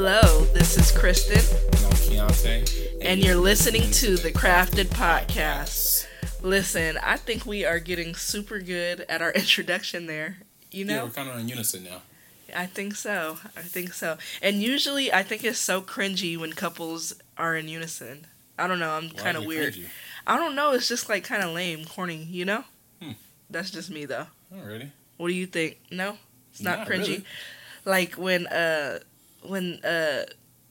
Hello, this is Kristin, And I'm Keonte. and you're listening to the Crafted Podcast. Listen, I think we are getting super good at our introduction there. You Yeah, know, we're kind of in unison now. I think so. I think so. And usually, I think it's so cringy when couples are in unison. I don't know. I'm kind of weird. cringy? I don't know. It's just like kind of lame, corny. You know. Hmm. That's just me though. Alrighty. What do you think? No, it's not, Not cringy. really. Like when uh when uh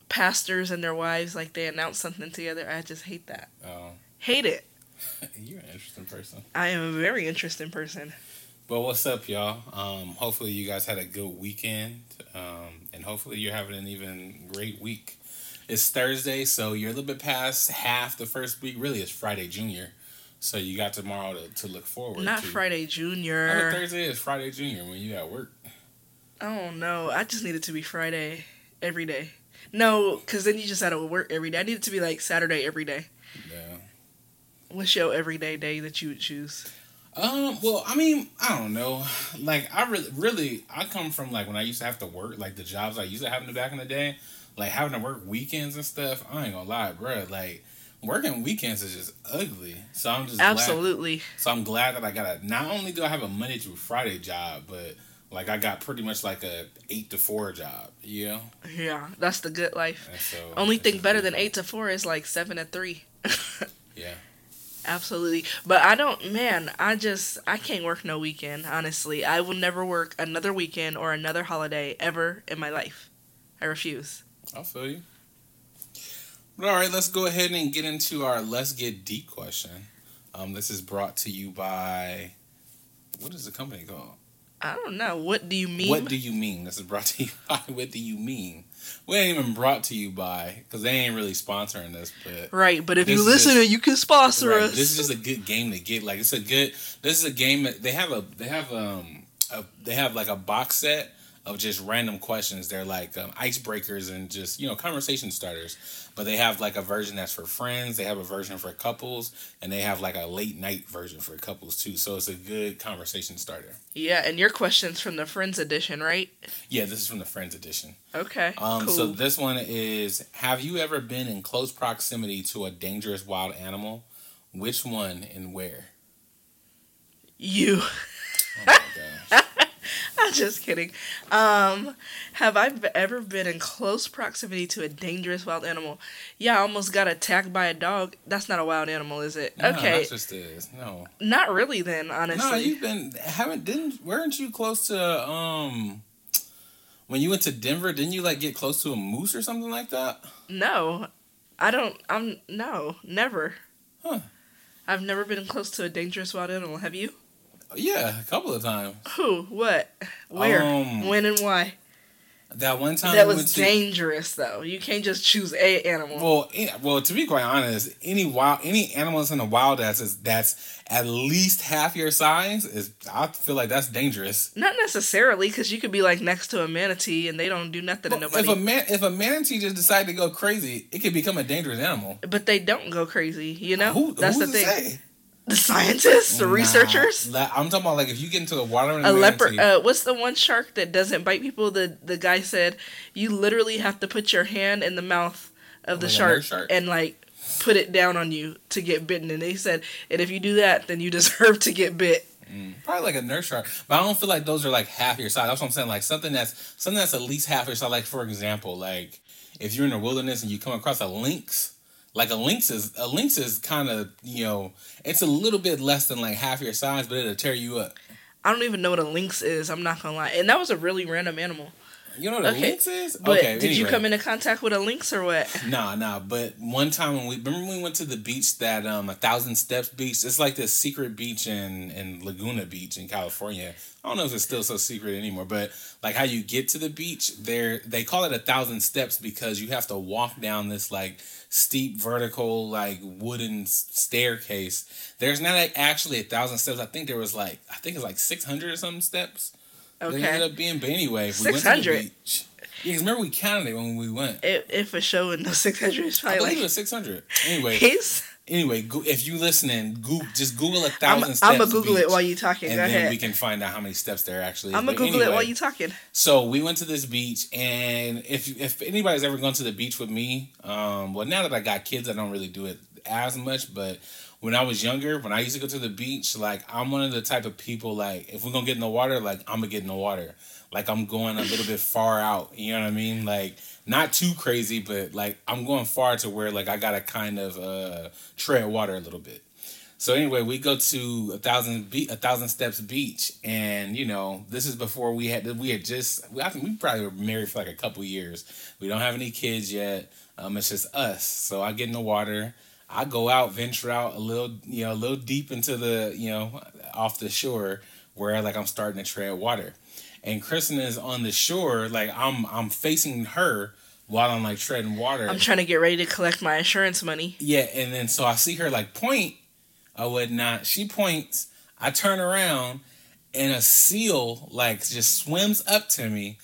pastors and their wives like they announce something together. I just hate that. Oh, Hate it. you're an interesting person. I am a very interesting person. But what's up, y'all? Um, hopefully you guys had a good weekend, um, and hopefully you're having an even great week. It's Thursday, so you're a little bit past half the first week. Really, it's Friday Junior, so you got tomorrow to, to look forward Not to. Friday Junior. I Junior. Thursday is Friday Junior when you at work. Oh no, I just need it to be Friday every day. No, because then you just had to work every day. I need it to be like Saturday every day. Yeah. What's your everyday day that you would choose? Um, well, I mean, I don't know. Like, I really, really, I come from like when I used to have to work, like the jobs I used to have in the back in the day, like having to work weekends and stuff. I ain't gonna lie, bro. Like, working weekends is just ugly. So I'm just glad, Absolutely. so I'm glad that I got a. Not only do I have a Monday through Friday job, but like I got pretty much like a eight to four job. You know. Yeah, that's the good life. So Only thing better than eight to four is like seven to three. Yeah. Absolutely. But I don't, man, I just, I can't work no weekend, honestly. I will never work another weekend or another holiday ever in my life. I refuse. I'll feel you. But all right, let's go ahead and get into our let's get deep question. Um, this is brought to you by what is the company called? I don't know. What do you mean? What do you mean? This is brought to you by what do you mean? We ain't even brought to you by because they ain't really sponsoring this, but right, but if you listen, just- you can sponsor right, us. this is just a good game to get. Like it's a good. This is a game that they have a they have um a, they have like a box set of just random questions. They're like um, icebreakers and just you know conversation starters. But they have like a version that's for friends. They have a version for couples, and they have like a late night version for couples too. So it's a good conversation starter. yeah, and your question's from the Friends edition, right? Yeah, this is from the Friends edition. Okay. Um, cool. So this one is: Have you ever been in close proximity to a dangerous wild animal? Which one and where? you. Oh my gosh. I'm just kidding. Um, have I ever been in close proximity to a dangerous wild animal? Yeah, I almost got attacked by a dog. That's not a wild animal, is it? No, okay, that's just is no. not really then, honestly. No, you've been haven't didn't weren't you close to um when you went to Denver? Didn't you like get close to a moose or something like that? No, I don't. I'm no, never. Huh. I've never been close to a dangerous wild animal. Have you? Yeah, a couple of times. Who? What? Where? Um, when and why? That one time that we was to- dangerous, though. You can't just choose a animal. Well, eh, well, to be quite honest, any wild, any animals in the wild that's is- that's at least half your size is, I feel like that's dangerous. Not necessarily, because you could be like next to a manatee and they don't do nothing to nobody. if a man, if a manatee just decide to go crazy, it could become a dangerous animal. but they don't go crazy, you know. Who, That's who's the to thing. say? The scientists, the Nah, researchers. la- I'm talking about like if you get into the water and A leopard. Uh, what's the one shark that doesn't bite people? The the guy said you literally have to put your hand in the mouth of the Like shark, shark? and like put it down on you to get bitten. And they said, and if you do that, then you deserve to get bit. Probably like a nurse shark, but I don't feel like those are like half your size. That's what I'm saying. Like something that's something that's at least half your size. Like for example, like if you're in the wilderness and you come across a lynx, like a lynx is a lynx is kind of you know it's a little bit less than like half your size, but it'll tear you up. I don't even know what a lynx is. I'm not gonna lie, and that was a really random animal. You know what a lynx is? But okay, did you come into contact with a lynx or what? Nah, nah. But one time when we remember when we went to the beach that um a thousand steps beach. It's like this secret beach in in Laguna Beach in California. I don't know if it's still so secret anymore, but like how you get to the beach, there they call it a thousand steps because you have to walk down this like steep vertical like wooden staircase. There's not like, actually a thousand steps. I think there was like I think it's like six hundred or something steps. Okay. They ended up being, but anyway, we went to the 600? beach. Yeah, 'cause remember we counted it when we went. If, if a show in the 600 I believe it was six hundred. Anyway, he's Anyway, go, if you listening, go, just Google a I'm, thousand steps. I'm gonna Google beach, it while you talking. and Go then ahead. we can find out how many steps there actually. I'm gonna Google it while anyway, you talking. So we went to this beach, and if if anybody's ever gone to the beach with me, um, well now that I got kids, I don't really do it as much. But when I was younger, when I used to go to the beach, like I'm one of the type of people like if we're gonna get in the water, like I'm gonna get in the water. Like I'm going a little bit far out. You know what I mean? Like not too crazy, but like I'm going far to where like I gotta kind of uh, tread water a little bit. So anyway, we go to a thousand be- a thousand steps beach, and you know this is before we had we had just I think we probably were married for like a couple years. We don't have any kids yet. Um, it's just us. So I get in the water. I go out, venture out a little, you know, a little deep into the, you know, off the shore where like I'm starting to tread water, and Kristin is on the shore, like I'm I'm facing her while I'm like treading water. I'm trying to get ready to collect my insurance money. Yeah, and then so I see her like point or whatnot. She points. I turn around, and a seal like just swims up to me,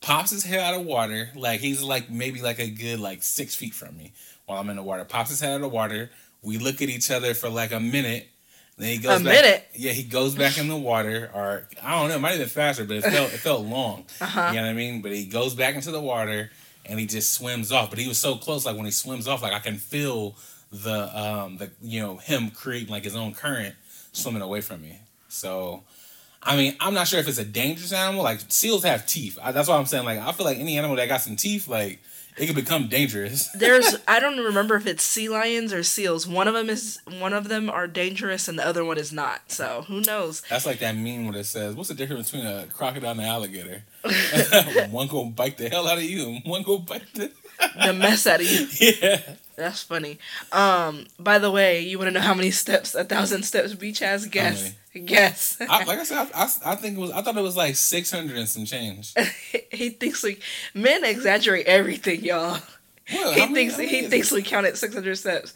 pops his head out of water. Like he's like maybe like a good like six feet from me while I'm in the water. Pops his head out of the water. We look at each other for like a minute. Then he goes A back. minute? Yeah, he goes back in the water, or I don't know, it might have been faster, but it felt it felt long. Uh-huh. You know what I mean? But he goes back into the water and he just swims off. But he was so close, like when he swims off, like I can feel the um the you know him creating like his own current swimming away from me. So. I mean, I'm not sure if it's a dangerous animal. Like seals have teeth. I, that's why I'm saying. Like, I feel like any animal that got some teeth, like it can become dangerous. There's I don't remember if it's sea lions or seals. One of them is one of them are dangerous and the other one is not. So who knows? That's like that meme where it says, "What's the difference between a crocodile and an alligator? one go bite the hell out of you, and one go bite the The mess out of you. yeah." That's funny. Um, by the way, you want to know how many steps a thousand steps beach has? Guess. Guess. I, like I said, I, I, I think it was. I thought it was like six hundred and some change. he thinks we men exaggerate everything, y'all. Well, He many- thinks he thinks it? we counted six hundred steps.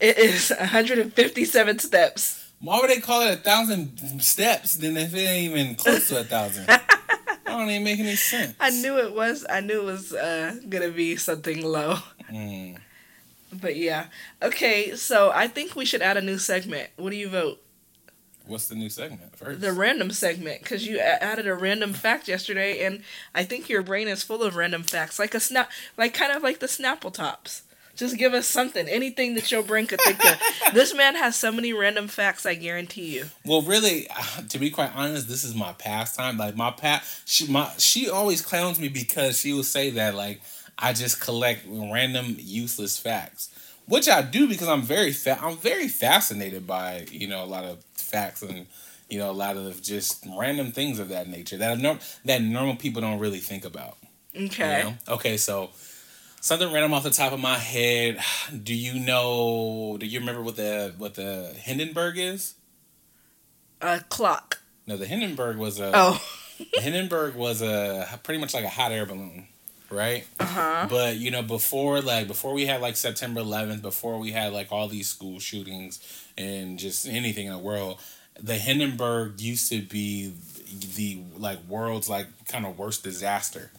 It is one hundred and fifty-seven steps. Why would they call it a thousand steps? Then if it ain't even close to a thousand, that don't even make any sense. I knew it was. I knew it was uh, gonna be something low. Mm. But yeah. Okay, so I think we should add a new segment. What do you vote? What's the new segment first? The random segment, because you added a random fact yesterday, and I think your brain is full of random facts, like a snap, like kind of like the Snapple tops. Just give us something, anything that your brain could think of. this man has so many random facts, I guarantee you. Well, really, to be quite honest, this is my pastime. Like my pat, she my she always clowns me because she will say that like I just collect random useless facts, which I do because I'm very fa- I'm very fascinated by you know a lot of facts and you know a lot of just random things of that nature that norm- that normal people don't really think about. Okay. You know? Okay, so something random off the top of my head. Do you know? Do you remember what the what the Hindenburg is? A clock. No, the Hindenburg was a Oh. the Hindenburg was a pretty much like a hot air balloon, right? Uh huh. But you know, before like before we had like September 11th, before we had like all these school shootings and just anything in the world, the Hindenburg used to be the like world's like kind of worst disaster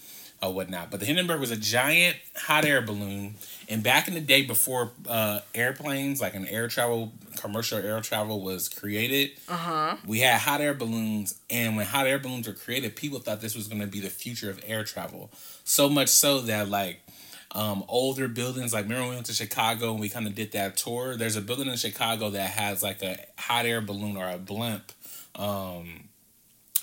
or whatnot. But the Hindenburg was a giant hot air balloon, and back in the day before uh, airplanes, like an air travel, commercial air travel was created, Uh huh. we had hot air balloons, and when hot air balloons were created, people thought this was going to be the future of air travel. So much so that like um, older buildings, like remember when we went to Chicago and we kind of did that tour. There's a building in Chicago that has like a hot air balloon or a blimp, um,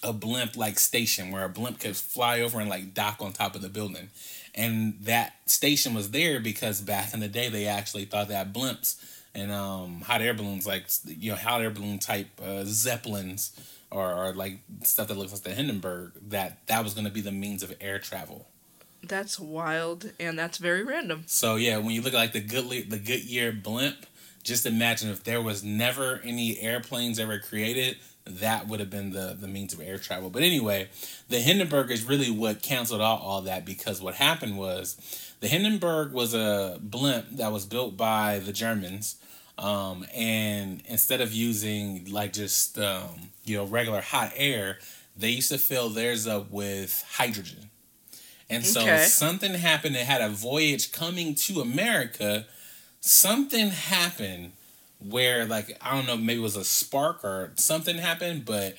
a blimp like station where a blimp could fly over and like dock on top of the building. And that station was there because back in the day they actually thought that blimps and um, hot air balloons, like you know, hot air balloon type uh, zeppelins or, or like stuff that looks like the Hindenburg, that that was going to be the means of air travel. That's wild, and that's very random. So yeah, when you look at like the good the Goodyear blimp, just imagine if there was never any airplanes ever created, that would have been the the means of air travel. But anyway, the Hindenburg is really what canceled out all that because what happened was the Hindenburg was a blimp that was built by the Germans. Um, and instead of using like just um, you know regular hot air, they used to fill theirs up with hydrogen. And so Okay. something happened that had a voyage coming to America. something happened where like I don't know maybe it was a spark or something happened, but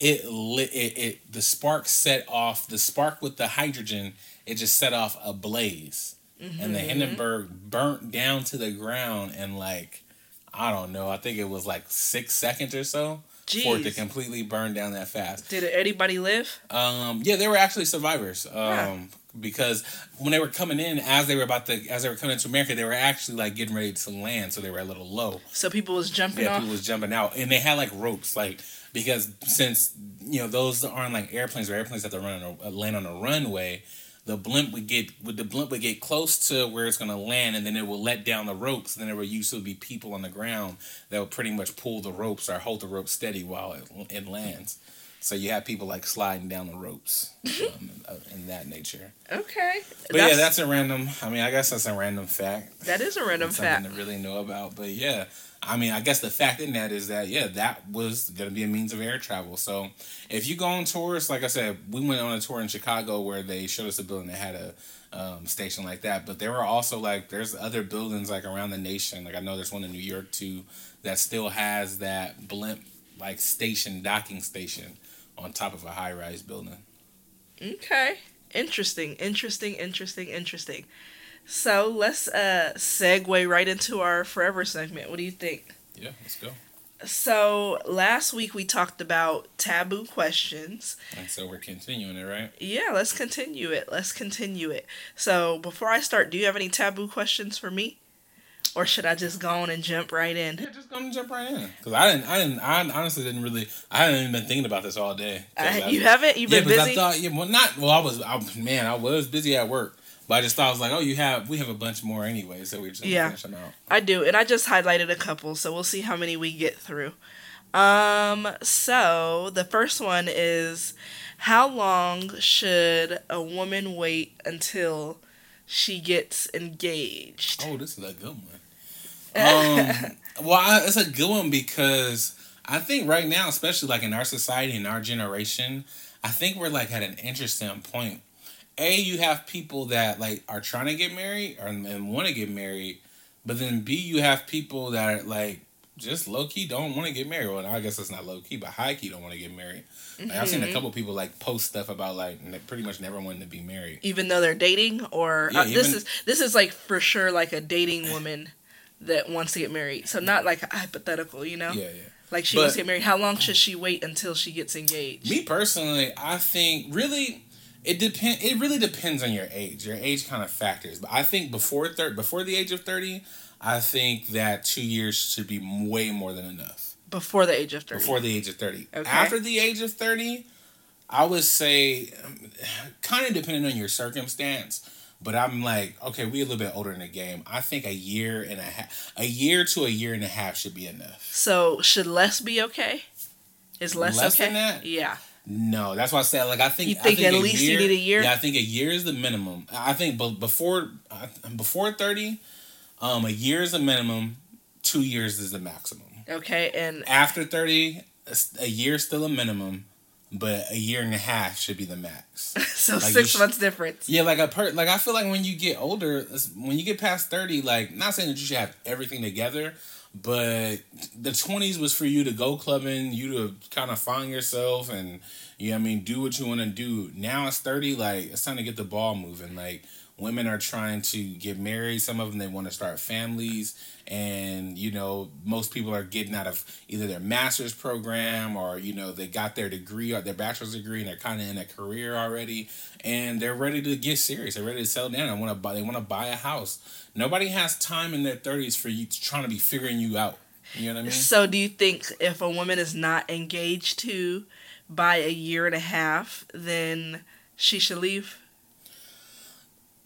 it lit it, it the spark set off the spark with the hydrogen. It just set off a blaze, mm-hmm. and the mm-hmm. Hindenburg burnt down to the ground and like I don't know. I think it was like six seconds or so. Jeez. For it to completely burn down that fast. Did anybody live? Um, yeah, they were actually survivors. Um, yeah because when they were coming in, as they were about to, as they were coming into America, they were actually like getting ready to land, so they were a little low. So people was jumping. Yeah, off? people was jumping out, and they had like ropes, like because since you know those aren't like airplanes or airplanes that have to run on a, land on a runway. The blimp would get would the blimp would get close to where it's gonna land, and then it will let down the ropes. And then there would usually be people on the ground that would pretty much pull the ropes or hold the rope steady while it, it lands. So you have people like sliding down the ropes um, in that nature. Okay. But that's, yeah, that's a random. I mean, I guess that's a random fact. That is a random fact. Something to really know about. But yeah, I mean, I guess the fact in that is that yeah, that was gonna be a means of air travel. So if you go on tours, like I said, we went on a tour in Chicago where they showed us a building that had a um, station like that. But there were also like there's other buildings like around the nation. Like I know there's one in New York too that still has that blimp like station docking station on top of a high rise building. Okay. Interesting, interesting, interesting, interesting. So let's uh segue right into our forever segment. What do you think? Yeah, let's go. So last week we talked about taboo questions. And so we're continuing it, right? Yeah, let's continue it. Let's continue it. So before I start, do you have any taboo questions for me? or should I just go on and jump right in? Yeah, just go and jump right in. Cause I didn't, I didn't, I honestly didn't really, I hadn't even been thinking about this all day. Uh, you haven't? You've been busy. I thought, yeah, well, not. Well, I was, I, man, I was busy at work. But I just thought I was like, oh, you have we have a bunch more anyway, so we just yeah, finish them out. I do, and I just highlighted a couple, so we'll see how many we get through. Um, so the first one is, how long should a woman wait until she gets engaged? Oh, this is a good one. Um, well, I, it's a good one because I think right now, especially like in our society in our generation, I think we're like at an interesting point. A, you have people that like are trying to get married or and want to get married, but then B, you have people that are like just low key don't want to get married. Well, I guess it's not low key, but high key don't want to get married. Like, mm-hmm. I've seen a mm-hmm. couple people like post stuff about like pretty much never wanting to be married, even though they're dating. Or yeah, uh, even, this is this is like for sure like a dating woman that wants to get married. So not like hypothetical, you know? Yeah, yeah. Like she but, wants to get married. How long should she wait until she gets engaged? Me personally, I think really it depend it really depends on your age. Your age kind of factors. But I think before thir- before the age of 30, I think that 2 years should be way more than enough. Before the age of 30. Before the age of 30. Okay. After the age of 30, I would say um, kind of depending on your circumstance, but I'm like, okay, we a little bit older in the game. I think a year and a half, a year to a year and a half should be enough. So should less be okay? Is less, less okay? Than that? Yeah. No, that's why I said like I think you think, think at least year, you need a year. Yeah, I think a year is the minimum. I think but before before thirty, um, a year is the minimum. Two years is the maximum. Okay, and after thirty, a year is still a minimum but a year and a half should be the max. so like six months difference. Yeah, like a per like I feel like when you get older, when you get past thirty, like not saying that you should have everything together, but the twenties was for you to go clubbing, you to kind of find yourself, and you know I mean do what you want to do. Now it's thirty, like it's time to get the ball moving, like women are trying to get married. Some of them they want to start families. And you know most people are getting out of either their master's program or you know they got their degree or their bachelor's degree and they're kind of in a career already. And they're ready to get serious. They're ready to settle down. They want to buy they want to buy a house. Nobody has time in their 30s for you to trying to be figuring you out. You know what i mean? So do you think if a woman is not engaged to by a year and a half then she should leave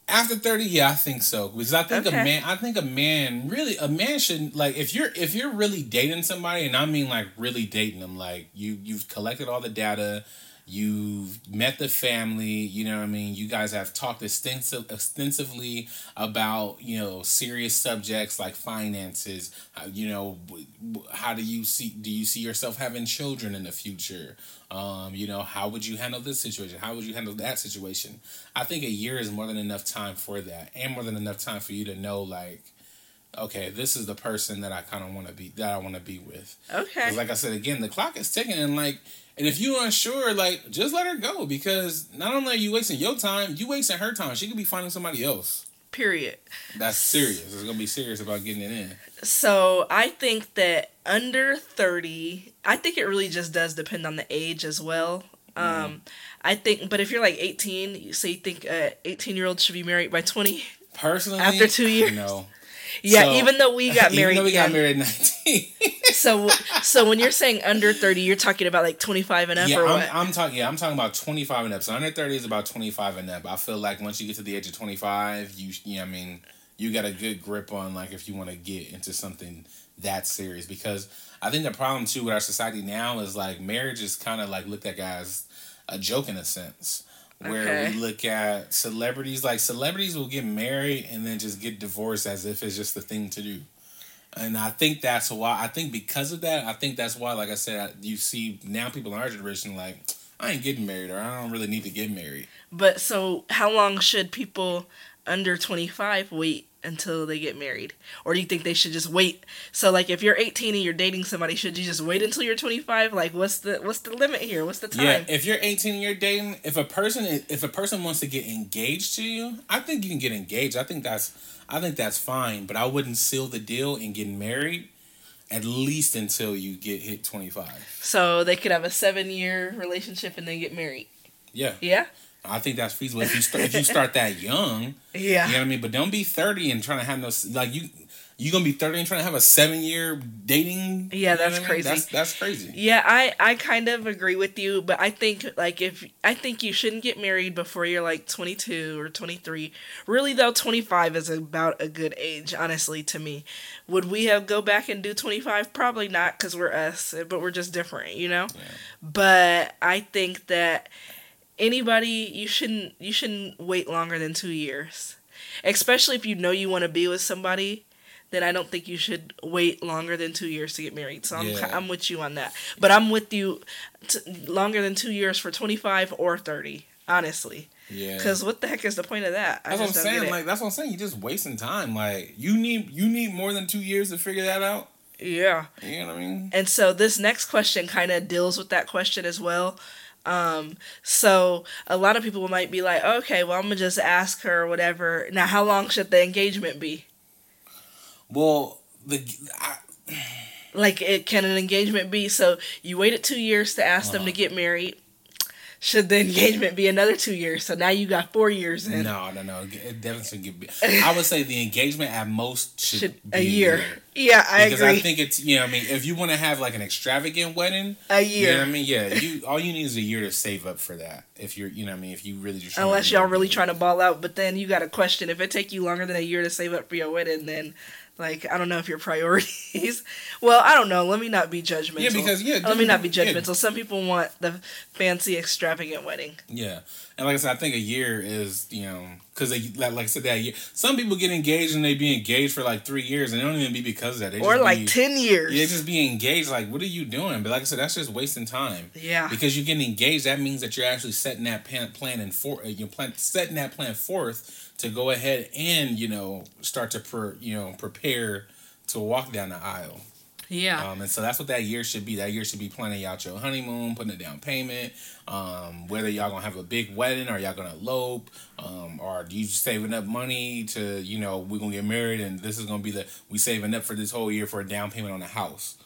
after 30 yeah i think so because i think okay. a man i think a man really a man should like if you're if you're really dating somebody and i mean like really dating them like you you've collected all the data You've met the family, you know what I mean? You guys have talked extensive, extensively about, you know, serious subjects like finances. How, you know, how do you see, do you see yourself having children in the future? Um, you know, how would you handle this situation? How would you handle that situation? I think a year is more than enough time for that and more than enough time for you to know, like, okay, this is the person that I kind of want to be that I want to be with. Okay. like I said again, the clock is ticking, and like, and if you're unsure, like, just let her go because not only are you wasting your time, you wasting her time. She could be finding somebody else. Period. That's serious. It's gonna be serious about getting it in. So I think that under 30, I think it really just does depend on the age as well. Um, I think, but if you're like 18, you say you think a 18 year old should be married by 20. Personally, After two years? no. Yeah, So, even though we got married. Even though we yeah. got married at 19. So, so when you're saying under 30, you're talking about like 25 and up yeah, or I'm, what? I'm talking. Yeah, I'm talking about 25 and up. So under 30 is about 25 and up. I feel like once you get to the age of 25, you, yeah, I mean, you got a good grip on like if you want to get into something that serious because I think the problem too with our society now is like marriage is kind of like looked at as a joke in a sense. Where Okay. we look at celebrities, like celebrities will get married and then just get divorced as if it's just the thing to do. And I think that's why. I think because of that, I think that's why. Like I said, you see now people in our generation like, I ain't getting married, or I don't really need to get married. But so, how long should people under 25 wait until they get married? Or do you think they should just wait? So, like, if you're 18 and you're dating somebody, should you just wait until you're 25? Like, what's the what's the limit here? What's the time? Yeah, if you're 18 and you're dating, if a person if a person wants to get engaged to you, I think you can get engaged. I think that's I think that's fine, but I wouldn't seal the deal and get married at least until you get hit 25. So they could have a seven year relationship and then get married. Yeah, Yeah. I think that's feasible if you start if you start that young. Yeah. You know what I mean? But don't be 30 and trying to have no like you you gonna be 30 and trying to have a seven year dating. Yeah, you know that's I mean? crazy. That's that's crazy. Yeah, I I kind of agree with you, but I think like if I think you shouldn't get married before you're like 22 or 23. Really though, 25 is about a good age, honestly to me. Would we have go back and do 25? Probably not cuz we're us, but we're just different, you know? Yeah. But I think that anybody you shouldn't you shouldn't wait longer than 2 years. Especially if you know you want to be with somebody then I don't think you should wait longer than two years to get married. So I'm, Yeah. I'm with you on that. But I'm with you t- longer than two years for 25 or 30, honestly. Yeah. Because what the heck is the point of that? I That's what I'm saying. Like that's what I'm saying. You're just wasting time. Like you need you need more than two years to figure that out. yeah. You know what I mean? And so this next question kind of deals with that question as well. Um, so a lot of people might be like, okay, well, I'm gonna just ask her or whatever. Now, how long should the engagement be? Well, the I, Like, it can an engagement be? So you waited two years to ask them to Uh-huh. get married. Should the engagement be another two years? So now you got four years in. no no no. It definitely should give. I would say the engagement at most should, Should be a year. Yeah, I Because agree. I think it's you know I mean if you want to have like an extravagant wedding, a you year. know what I mean yeah you all you need is a year to save up for that if you're you know what I mean if you really just Unless y'all really trying to ball out, but then you got a question if it take you longer than a year to save up for your wedding. Then, like, I don't know if your priorities. well, I don't know. Let me not be judgmental. yeah because yeah Let me not be yeah, judgmental. Some people want the fancy, extravagant wedding. Yeah, and like I said, I think a year is you know because like, like I said that year. Some people get engaged and they be engaged for like three years and it don't even be because of that. They Or like be, 10 years. They just be engaged. Like, what are you doing? But like I said, that's just wasting time. yeah. Because you're getting engaged, that means that you're actually setting that plan, plan and for uh, you plan setting that plan forth to go ahead and you know start to per, you know prepare to walk down the aisle. Yeah. Um, and so that's what that year should be. That year should be planning out your honeymoon, putting a down payment, um, whether y'all gonna have a big wedding or y'all gonna elope, um, or do you saving up money to, you know, we're gonna get married and this is gonna be the we saving up for this whole year for a down payment on a house.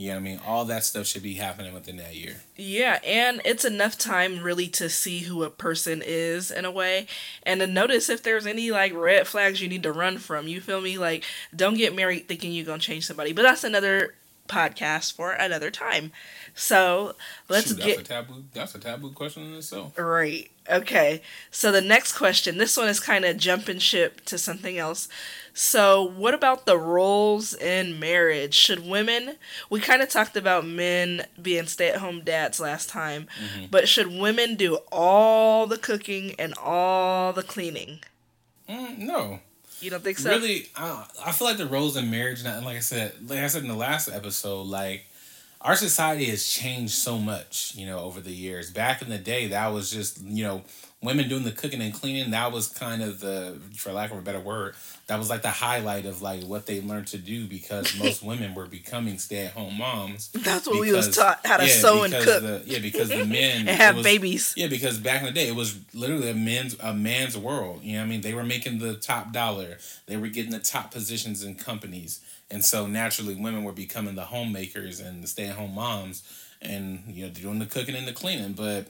You know what I mean? All that stuff should be happening within that year. Yeah, and it's enough time really to see who a person is in a way and to notice if there's any like red flags you need to run from. You feel me? Like don't get married thinking you're going to change somebody. But that's another podcast for another time. So, let's Shoot, that's get a taboo that's a taboo question in itself. Right. Okay. So the next question, this one is kind of jumping ship to something else. So, what about the roles in marriage? Should women, we kind of talked about men being stay at home dads last time, Mm-hmm. but should women do all the cooking and all the cleaning? Mm, no. You don't think so? Really, I, I feel like the roles in marriage, and like I said, like I said in the last episode, like our society has changed so much, you know, over the years. Back in the day, that was just, you know, women doing the cooking and cleaning that was kind of the for lack of a better word that was like the highlight of like what they learned to do because most women were becoming stay-at-home moms that's what because, we was taught how to yeah, sew and cook. the, yeah because the men and have was, babies. Yeah because back in the day it was literally a man's a man's world you know what i mean? They were making the top dollar. They were getting the top positions in companies and so naturally women were becoming the homemakers and the stay-at-home moms and you know doing the cooking and the cleaning but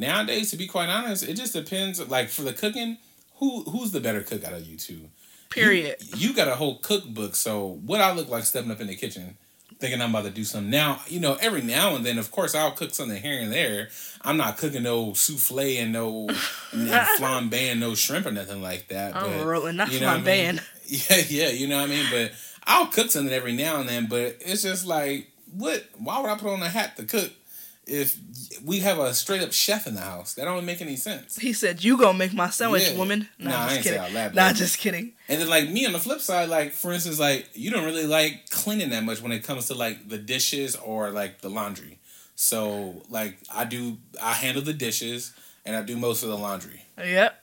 nowadays, to be quite honest, it just depends. Like for the cooking, who who's the better cook out of you two? Period. You, you got a whole cookbook, so what I look like stepping up in the kitchen, thinking I'm about to do something. Now, you know, every now and then, of course, I'll cook something here and there. I'm not cooking no souffle and no and flambe and no shrimp or nothing like that. Oh, but, rolling, not you know flambe. I mean? Yeah, yeah, you know what I mean. But I'll cook something every now and then. But it's just like, what? Why would I put on a hat to cook? if we have a straight up chef in the house. That don't make any sense. He said, "You gonna make my sandwich, yeah. woman?" Nah, nah I ain't kidding. say loud. Nah, just kidding. And then like me on the flip side, like for instance, like you don't really like cleaning that much when it comes to like the dishes or like the laundry. So like I do, I handle the dishes and I do most of the laundry. Yep.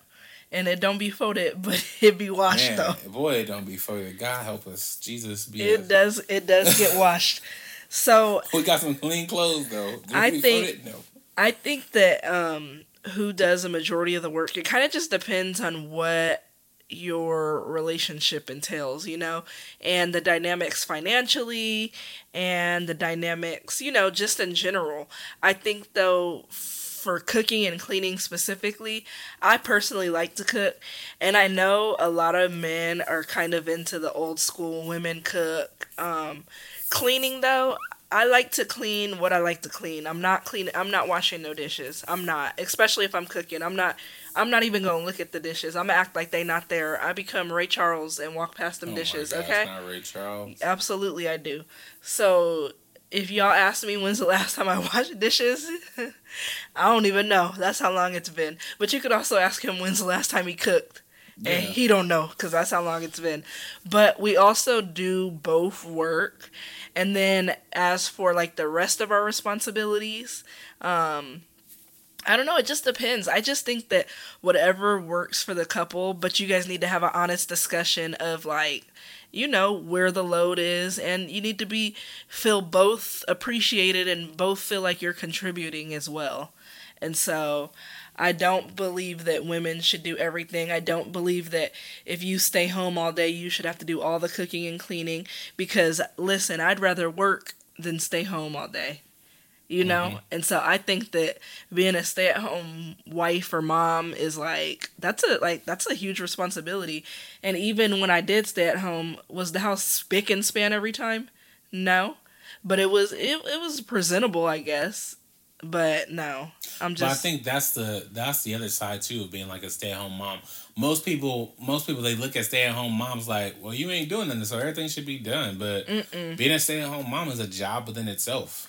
And it don't be folded, but it be washed Man, though. Boy, it don't be folded. God help us, Jesus. Be it does. It does get washed. So we got some clean clothes though. I think no. I think that um, who does a majority of the work, it kind of just depends on what your relationship entails, you know, and the dynamics financially and the dynamics, you know, just in general. I think though for cooking and cleaning specifically, I personally like to cook, and I know a lot of men are kind of into the old school women cook. Um, Cleaning though, I like to clean what I like to clean. I'm not cleaning. I'm not washing no dishes. I'm not, especially if I'm cooking. I'm not. I'm not even gonna look at the dishes. I'm gonna act like they not there. I become Ray Charles and walk past them oh dishes. Gosh, okay. Not Ray Charles. Absolutely, I do. So if y'all ask me when's the last time I washed dishes, I don't even know. That's how long it's been. But you could also ask him when's the last time he cooked. Yeah. And he don't know because that's how long it's been. But we also do both work and then as for like the rest of our responsibilities, um, I don't know. It just depends. I just think that whatever works for the couple, but you guys need to have an honest discussion of like, you know, where the load is, and you need to be feel both appreciated and both feel like you're contributing as well. And so, I don't believe that women should do everything. I don't believe that if you stay home all day, you should have to do all the cooking and cleaning. Because, listen, I'd rather work than stay home all day. You know? Mm-hmm. And so I think that being a stay at home wife or mom is like that's a like that's a huge responsibility. And even when I did stay at home, was the house spick and span every time? No. But it was it, it was presentable, I guess. But no, I'm just. But I think that's the that's the other side too of being like a stay at home mom. Most people, most people, they look at stay at home moms like, well, you ain't doing nothing, so everything should be done. But Mm-mm. being a stay at home mom is a job within itself.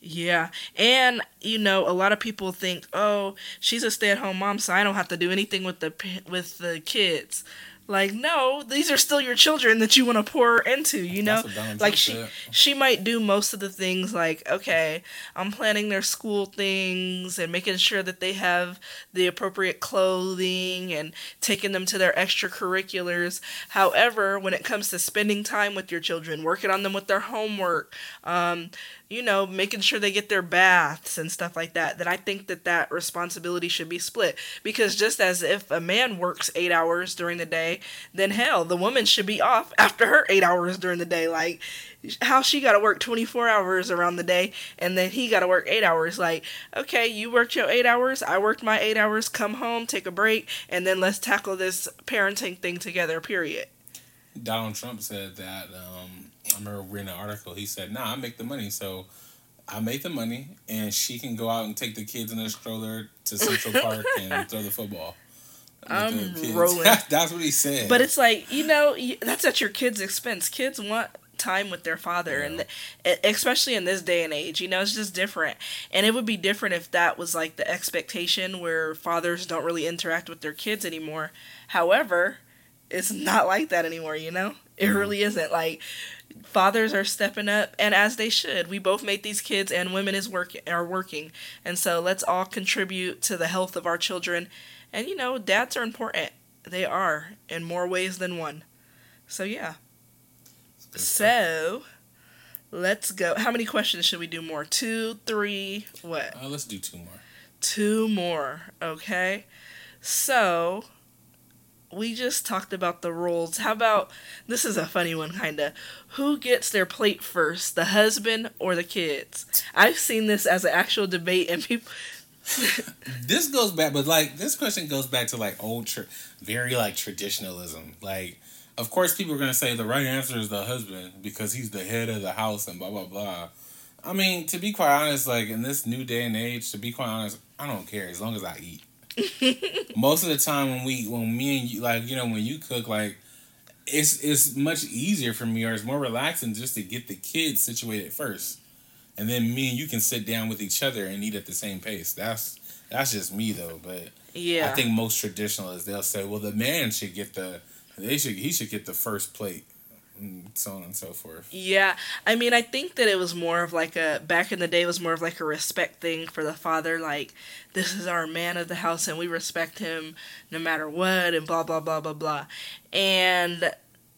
Yeah. And you know, a lot of people think, "Oh, she's a stay-at-home mom, so I don't have to do anything with the with the kids." Like, no, these are still your children that you want to pour into, you know? Like she she might do most of the things like, okay, I'm planning their school things and making sure that they have the appropriate clothing and taking them to their extracurriculars. However, when it comes to spending time with your children, working on them with their homework, um, you know, making sure they get their baths and stuff like that, then I think that that responsibility should be split. Because just as if a man works eight hours during the day, then hell, the woman should be off after her eight hours during the day. Like, how she got to work 24 hours around the day and then he got to work eight hours. Like, okay, you worked your eight hours, I worked my eight hours, come home, take a break, and then let's tackle this parenting thing together, period. Donald Trump said that. Um I remember reading an article. He said, "Nah, I make the money, so I make the money, and she can go out and take the kids in a stroller to Central Park and throw the football." I'm rolling. that's what he said. But it's like you know that's at your kids' expense. Kids want time with their father, yeah. and especially in this day and age, you know, it's just different. And it would be different if that was like the expectation where fathers don't really interact with their kids anymore. However, it's not like that anymore. You know, it mm-hmm. really isn't. Like fathers are stepping up and as they should we both made these kids and women is work are working and so let's all contribute to the health of our children And you know, dads are important. They are in more ways than one. So yeah. So let's go. How many questions should we do more? Two, three, what? Uh, let's do two more. Two more, okay? So we just talked about the roles. How about this is a funny one kinda. Who gets their plate first, the husband or the kids? I've seen this as an actual debate and people this goes back, but like this question goes back to like old, tra- very like traditionalism. Like, of course, people are gonna say the right answer is the husband because he's the head of the house and blah blah blah. I mean, to be quite honest, like in this new day and age, to be quite honest, I don't care as long as I eat. Most of the time, when we, when me and you, like you know, when you cook, like it's it's much easier for me, or it's more relaxing just to get the kids situated first and then me and you can sit down with each other and eat at the same pace. That's that's just me though, but yeah, I think most traditionalists they'll say, well, the man should get the they should he should get the first plate. And so on and so forth. Yeah, I mean, I think that it was more of like a back in the day was more of like a respect thing for the father. Like, this is our man of the house, and we respect him no matter what, and blah blah blah blah blah. And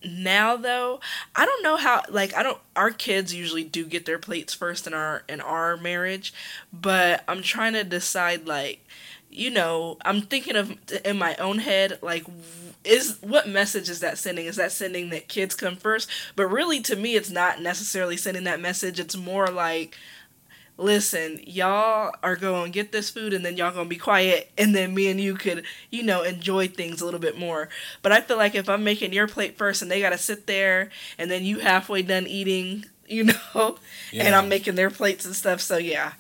now though i don't know how like i don't our kids usually do get their plates first in our in our marriage but i'm trying to decide like you know i'm thinking of in my own head like is what message is that sending is that sending that kids come first but really to me it's not necessarily sending that message it's more like listen, y'all are going to get this food and then y'all going to be quiet and then me and you could, you know, enjoy things a little bit more. But I feel like if I'm making your plate first and they got to sit there and then you halfway done eating, you know, yeah. and I'm making their plates and stuff. So yeah.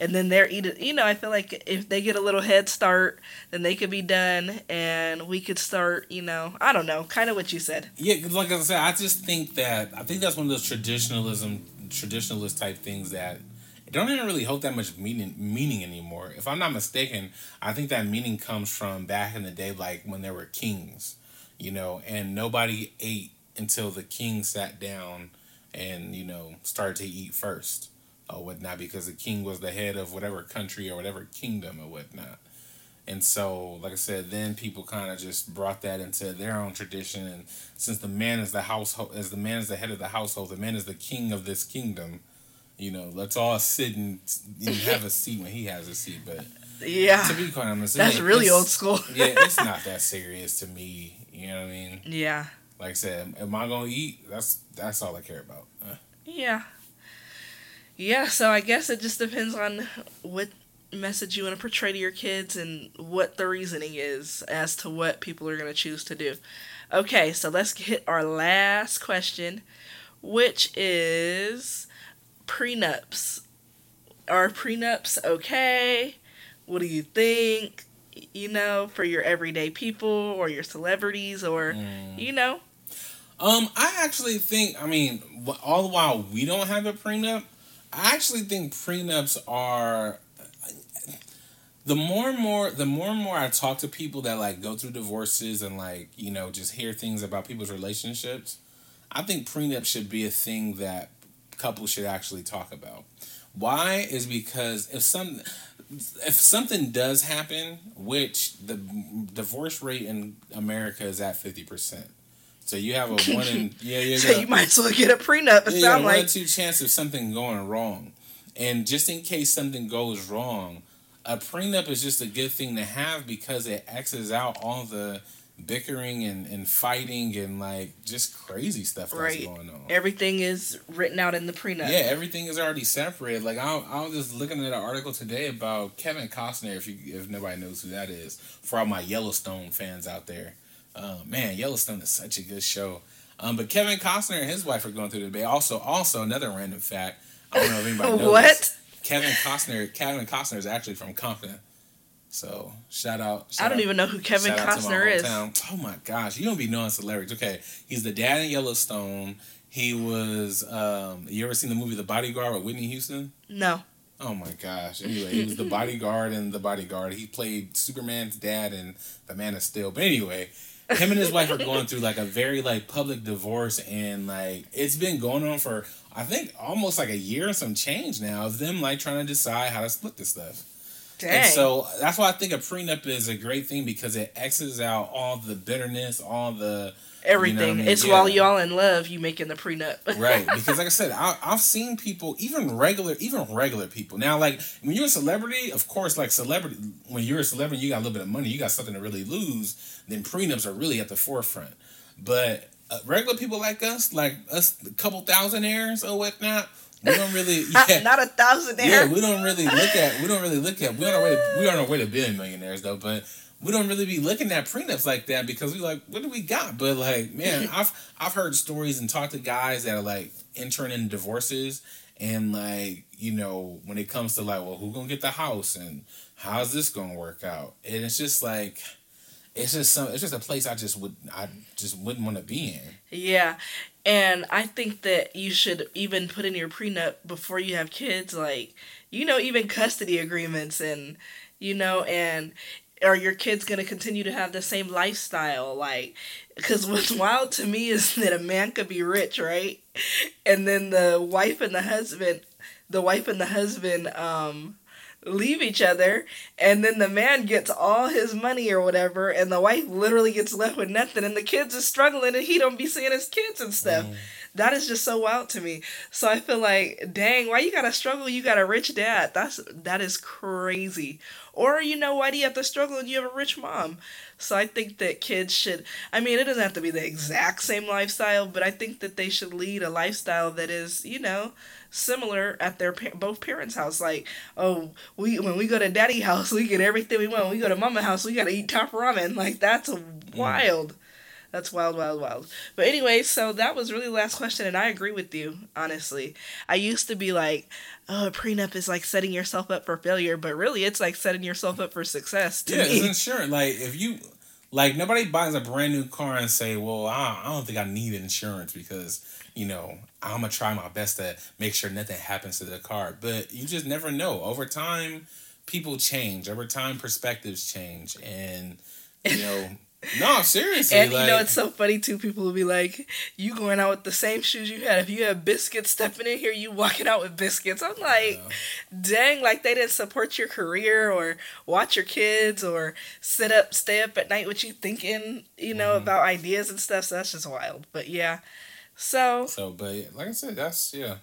And then they're eating, you know, I feel like if they get a little head start, then they could be done and we could start, you know, I don't know, kind of what you said. Yeah, like I said, I just think that, I think that's one of those traditionalism, traditionalist type things that don't even really hold that much meaning meaning anymore. If I'm not mistaken, I think that meaning comes from back in the day, like when there were kings, you know, and nobody ate until the king sat down and you know started to eat first or whatnot because the king was the head of whatever country or whatever kingdom or whatnot. And so, like I said, then people kind of just brought that into their own tradition. And since the man is the household, as the man is the head of the household, the man is the king of this kingdom you know, let's all sit and, and have a seat when he has a seat. But yeah, to be quite honest, that's really old school. yeah, it's not that serious to me. You know what I mean? Yeah. Like I said, am I gonna eat? That's that's all I care about. Uh. Yeah. Yeah. So I guess it just depends on what message you want to portray to your kids and what the reasoning is as to what people are going to choose to do. Okay, so let's hit our last question, which is prenups. Are prenups okay? What do you think? You know, for your everyday people or your celebrities or, mm. you know? Um, I actually think, I mean, all the while we don't have a prenup, I actually think prenups are the more and more the more and more I talk to people that like go through divorces and like, you know, just hear things about people's relationships, I think prenup should be a thing that couples should actually talk about. Why is because if some if something does happen, which the divorce rate in America is at fifty percent. So you have a one in yeah yeah. so you might as well get a prenup. It yeah, sound like one two chance of something going wrong, and just in case something goes wrong, a prenup is just a good thing to have because it X's out all the bickering and, and fighting and like just crazy stuff that's right. going on. Everything is written out in the prenup. Yeah, everything is already separated. Like I, I was just looking at an article today about Kevin Costner. If you if nobody knows who that is, for all my Yellowstone fans out there, uh, man, Yellowstone is such a good show. Um, but Kevin Costner and his wife are going through the debate. Also, also another random fact. I don't know if anybody knows. what? This. Kevin Costner. Kevin Costner is actually from Compton. So shout out. Shout I don't out, even know who Kevin Costner is. Oh my gosh, you don't be knowing celebrities. Okay, he's the dad in Yellowstone. He was. Um, you ever seen the movie The Bodyguard with Whitney Houston? No. Oh my gosh. Anyway, he was the bodyguard in The Bodyguard. He played Superman's dad in The Man of Steel. But anyway, him and his wife are going through like a very like public divorce and like it's been going on for I think almost like a year and some change now of them like trying to decide how to split this stuff. Dang. And so that's why I think a prenup is a great thing because it X's out all the bitterness, all the everything. You know I mean? It's Yeah. while y'all in love, you making the prenup. right because like i said I, i've seen people even regular even regular people now like when you're a celebrity of course like celebrity when you're a celebrity you got a little bit of money you got something to really lose then prenups are really at the forefront but uh, regular people like us like us a couple thousandaires or whatnot we don't really yeah Not a thousand yeah, we don't really look at. We don't really look at. We on our way. To, we on our way to being millionaires though, but we don't really be looking at prenups like that because we like, what do we got? But like, man, I've I've heard stories and talked to guys that are like entering in divorces and like, you know, when it comes to like, well, who gonna get the house and how's this gonna work out? And it's just like. It's just some. It's just a place I just would. I just wouldn't want to be in. Yeah. And I think that you should even put in your prenup before you have kids, like, you know, even custody agreements and, you know, and are your kids going to continue to have the same lifestyle? Like, because what's wild to me is that a man could be rich, right? And then the wife and the husband, the wife and the husband, um, leave each other and then the man gets all his money or whatever and the wife literally gets left with nothing and the kids are struggling and he don't be seeing his kids and stuff. Mm. That is just so wild to me. So i feel like dang why you gotta struggle? You got a rich dad. That's that is crazy. Or you know why do you have to struggle and you have a rich mom? So i think that kids should i mean it doesn't have to be the exact same lifestyle but i think that they should lead a lifestyle that is you know similar at their both parents' house. Like, oh, we when we go to daddy house, we get everything we want. When we go to mama house, we gotta eat top ramen. Like that's mm. wild. That's wild, wild, wild. But anyway, so that was really the last question, and I agree with you. Honestly, I used to be like, "Oh, a prenup is like setting yourself up for failure," but really, it's like setting yourself up for success. Yeah, me. it's insurance. Like if you like nobody buys a brand new car and say, "Well, I, I don't think I need insurance because you know I'm gonna try my best to make sure nothing happens to the car." But you just never know. Over time, people change. Over time, perspectives change, and you know, no, seriously, And like, you know, it's so funny too. People will be like, "You going out with the same shoes you had? If you have biscuits stepping in here, you walking out with biscuits." I'm like, dang, like they didn't support your career or watch your kids or sit up, stay up at night with you thinking, you know, Mm-hmm. about ideas and stuff. So that's just wild. But yeah, so So, but like I said, that's yeah.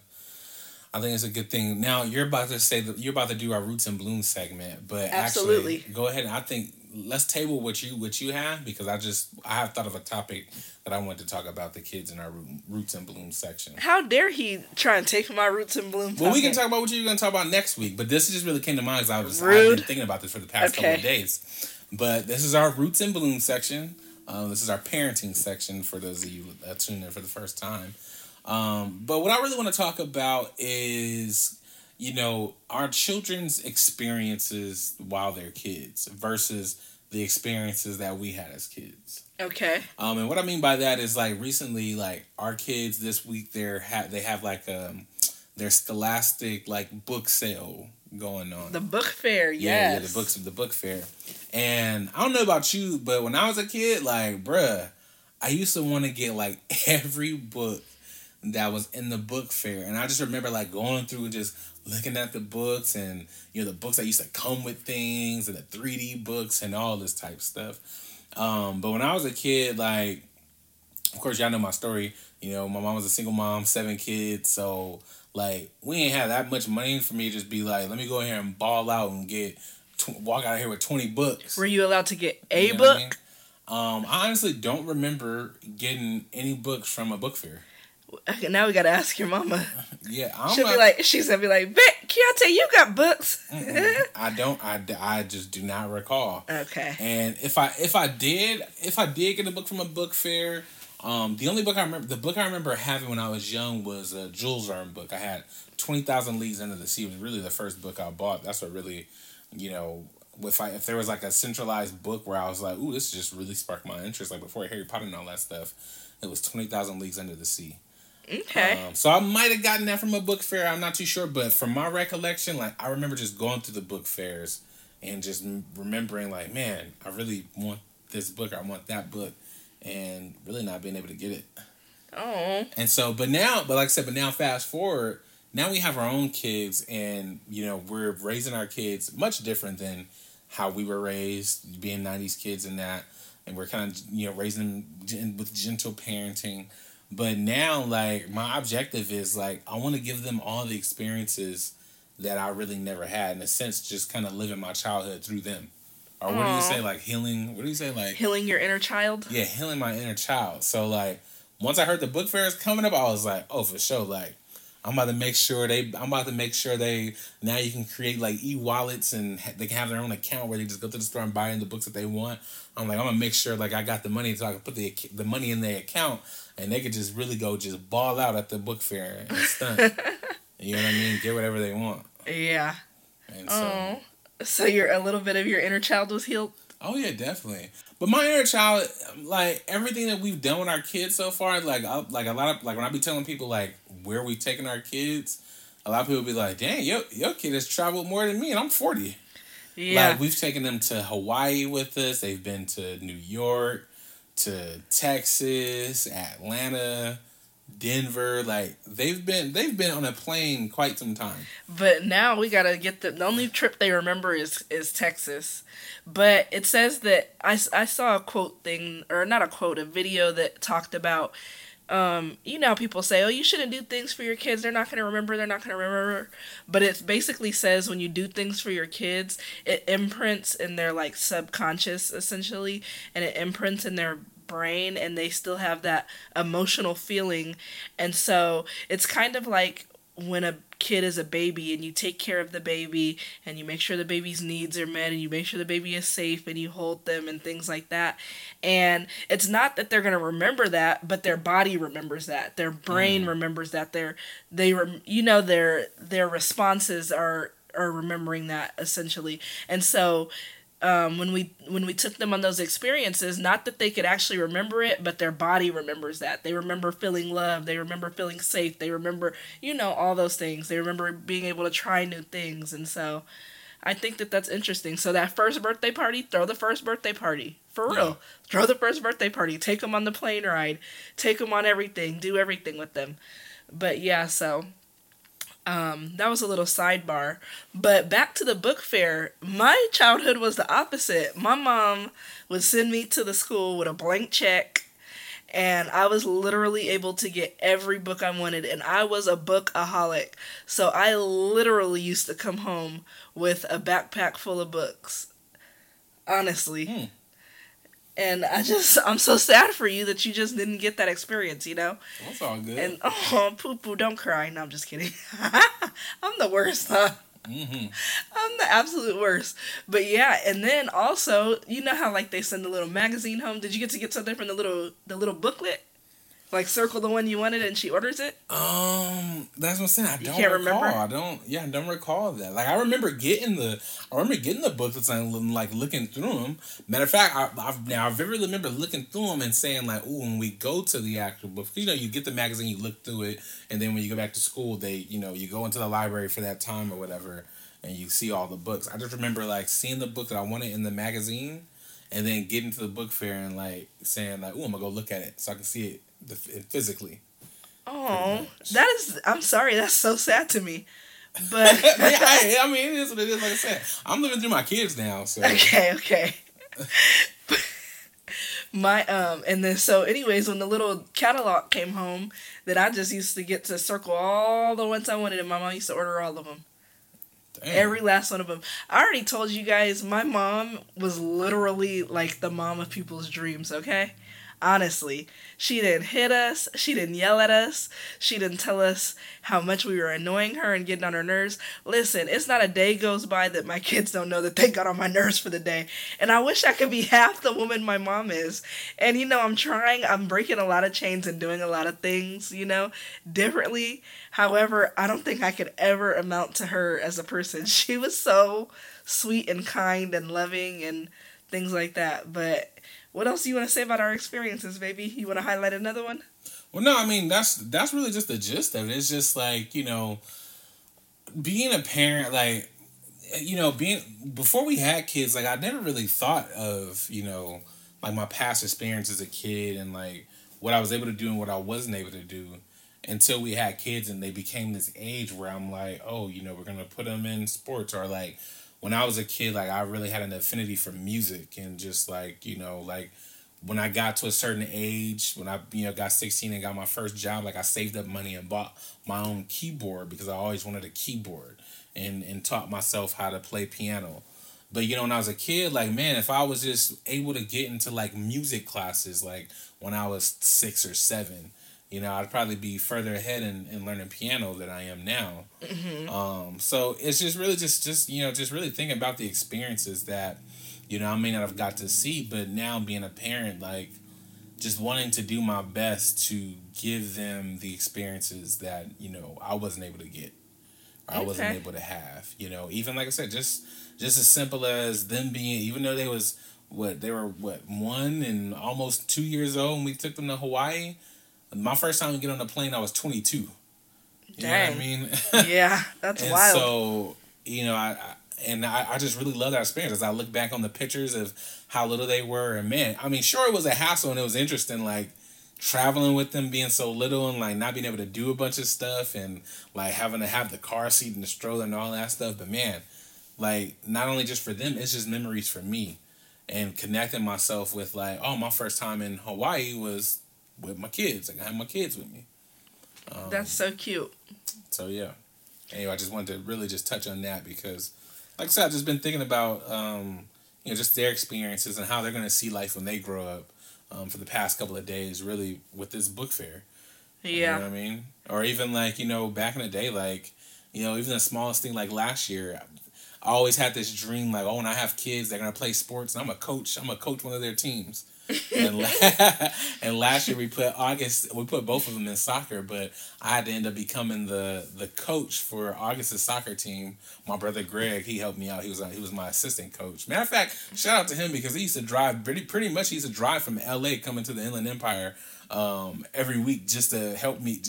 I think it's a good thing. Now you're about to say that you're about to do our roots and bloom segment, but Absolutely. actually, go ahead and I think let's table what you what you have because I just I have thought of a topic that I want to talk about the kids in our roots and bloom section. how dare he try and take my roots and bloom? Well, we can talk about what you're going to talk about next week, but this just really came to mind because I was I've been thinking about this for the past couple Okay. of days. But this is our roots and bloom section. Uh, this is our parenting section for those of you that tune in for the first time. Um, but what I really want to talk about is, you know, our children's experiences while they're kids versus the experiences that we had as kids. Okay. Um, and what I mean by that is like recently, like our kids this week, they're ha- they have like um their Scholastic like book sale going on. The book fair, yes. yeah, yeah, the books of the book fair. And I don't know about you, but when I was a kid, like bruh, I used to want to get like every book that was in the book fair, and I just remember like going through and just looking at the books and you know the books that used to come with things and the three D books and all this type stuff. Um, but when I was a kid, like, of course, y'all know my story. You know, my mom was a single mom, seven kids. So, like, we ain't have that much money for me to just be like, let me go here and ball out and get, tw- walk out of here with 20 books. Were you allowed to get a You know book? I mean? Um, I honestly don't remember getting any books from a book fair. Okay, now we gotta ask your mama. Yeah, I'm She'll not, be like, she's gonna be like, Bet, Keonte, you got books. I don't, I, I just do not recall. okay. And if I if I did if I did get a book from a book fair, um, the only book I remember the book I remember having when I was young was a Jules Verne book. I had Twenty Thousand Leagues Under the Sea. It was really the first book I bought. That's what really, you know, if I if there was like a centralized book where I was like, ooh, this just really sparked my interest. Like before Harry Potter and all that stuff, it was Twenty Thousand Leagues Under the Sea. Okay. Um, so I might have gotten that from a book fair. I'm not too sure, but from my recollection, like I remember just going through the book fairs and just remembering, like, man, I really want this book. I want that book, and really not being able to get it. oh. And so, but now, but like I said, but now fast forward, now we have our own kids, and you know we're raising our kids much different than how we were raised, being '90s kids and that, and we're kind of you know raising them with gentle parenting. But now, like my objective is like I want to give them all the experiences that I really never had. In a sense, just kind of living my childhood through them. Or what Aww. do you say, like healing? What do you say, like healing your inner child? Yeah, healing my inner child. So like, once I heard the book fair is coming up, I was like, oh, for sure. Like, I'm about to make sure they. I'm about to make sure they. Now you can create like e wallets and they can have their own account where they just go to the store and buy in the books that they want. I'm like, I'm gonna make sure like I got the money so I can put the the money in their account and they could just really go just ball out at the book fair and stunt. you know what I mean? Get whatever they want. Yeah. And so, oh. So you're a little bit of your inner child was healed. Oh yeah, definitely. But my inner child, like everything that we've done with our kids so far, like I, like a lot of like when I be telling people like where we taking our kids, a lot of people be like, "Dang, your your kid has traveled more than me, and I'm 40." Yeah. Like we've taken them to Hawaii with us. They've been to New York, to Texas, Atlanta, Denver, like they've been they've been on a plane quite some time. But now we gotta get the the only trip they remember is is Texas. But it says that I, I saw a quote thing or not a quote a video that talked about um, you know people say oh you shouldn't do things for your kids they're not going to remember they're not going to remember but it basically says when you do things for your kids it imprints in their like subconscious essentially and it imprints in their brain and they still have that emotional feeling. And so it's kind of like when a kid is a baby and you take care of the baby and you make sure the baby's needs are met and you make sure the baby is safe and you hold them and things like that. And it's not that they're going to remember that, but their body remembers that. Their brain mm. remembers that. Their they rem- you know their their responses are are remembering that essentially. And so um, when we when we took them on those experiences not that they could actually remember it but their body remembers that. They remember feeling love. They remember feeling safe. They remember you know all those things. They remember being able to try new things. And so i think that that's interesting. So that first birthday party throw the first birthday party. For real. Yeah. throw the first birthday party. Take them on the plane ride. Take them on everything. Do everything with them. But yeah so um, that was a little sidebar. But back to the book fair, my childhood was the opposite. My mom would send me to the school with a blank check, and I was literally able to get every book I wanted, and I was a bookaholic. So I literally used to come home with a backpack full of books. Honestly. Hmm. And I just, I'm so sad for you that you just didn't get that experience, you know? That's all good. And, oh, poo poo, don't cry. No, I'm just kidding. I'm the worst, huh? Mm-hmm. I'm the absolute worst. But yeah, and then also, you know how like they send a little magazine home? Did you get to get something from the little the little booklet? Like circle the one you wanted and she orders it? Um, that's what I'm saying. I don't recall. Remember? I don't. Yeah, I don't recall that. Like I remember getting the. I remember getting the booklets and like looking through them. Matter of fact, I, I've now I vividly remember looking through them and saying like, "Ooh, when we go to the actual book, you know, you get the magazine, you look through it, and then when you go back to school, they, you know, you go into the library for that time or whatever, and you see all the books. I just remember like seeing the book that I wanted in the magazine, and then getting to the book fair and like saying like, "Ooh, I'm gonna go look at it so I can see it." The, physically. Oh, that is. I'm sorry. That's so sad to me. But I, I mean, it is what it is. Like I said, I'm living through my kids now. So okay, okay. my um, and then so, anyways, when the little catalog came home, that I just used to get to circle all the ones I wanted, and my mom used to order all of them. Damn. Every last one of them. I already told you guys, my mom was literally like the mom of people's dreams. Okay honestly. She didn't hit us. She didn't yell at us. She didn't tell us how much we were annoying her and getting on her nerves. Listen, it's not a day goes by that my kids don't know that they got on my nerves for the day. And I wish I could be half the woman my mom is. And you know, I'm trying, I'm breaking a lot of chains and doing a lot of things, you know, differently. However, I don't think I could ever amount to her as a person. She was so sweet and kind and loving and things like that. But what else do you want to say about our experiences, baby? You want to highlight another one? Well, no, I mean that's that's really just the gist of it. It's just like you know, being a parent, like you know, being before we had kids, like I never really thought of you know, like my past experience as a kid and like what I was able to do and what I wasn't able to do. until we had kids and they became this age where I'm like, oh, you know, we're gonna put them in sports or like when I was a kid, like I really had an affinity for music and just like you know like when I got to a certain age, when I you know got sixteen and got my first job, like I saved up money and bought my own keyboard because I always wanted a keyboard and and taught myself how to play piano. But you know, when I was a kid, like man, if I was just able to get into like music classes, like when I was six or seven, you know, I'd probably be further ahead in, in learning piano than I am now. Mm-hmm. Um, so it's just really just just you know just really thinking about the experiences that you know I may not have got to see, but now being a parent, like just wanting to do my best to give them the experiences that you know I wasn't able to get, okay. I wasn't able to have. You know, even like I said, just just as simple as them being, even though they was what they were what one and almost two years old, and we took them to Hawaii my first time to get on a plane, I was 22. You Dang. I mean? yeah, that's and wild. So, you know, I, I and I, I just really love that experience as I look back on the pictures of how little they were. And man, I mean, sure, it was a hassle and it was interesting, like traveling with them being so little and like not being able to do a bunch of stuff and like having to have the car seat and the stroller and all that stuff. But man, like not only just for them, it's just memories for me and connecting myself with like, oh, my first time in Hawaii was with my kids. Like I have my kids with me. Um, That's so cute. So yeah. Anyway, I just wanted to really just touch on that because, like I said, I've just been thinking about um, you know just their experiences and how they're gonna see life when they grow up. Um, for the past couple of days, really with this book fair. Yeah. You know what I mean? Or even like you know back in the day, like you know even the smallest thing like last year, I always had this dream like oh when I have kids they're gonna play sports and I'm a coach I'm a coach one of their teams and, la- and last year we put August we put both of them in soccer, but I had to end up becoming the the coach for August's soccer team. My brother Greg he helped me out. He was he was my assistant coach. Matter of fact, shout out to him because he used to drive pretty pretty much he used to drive from L.A. coming to the Inland Empire um, every week just to help me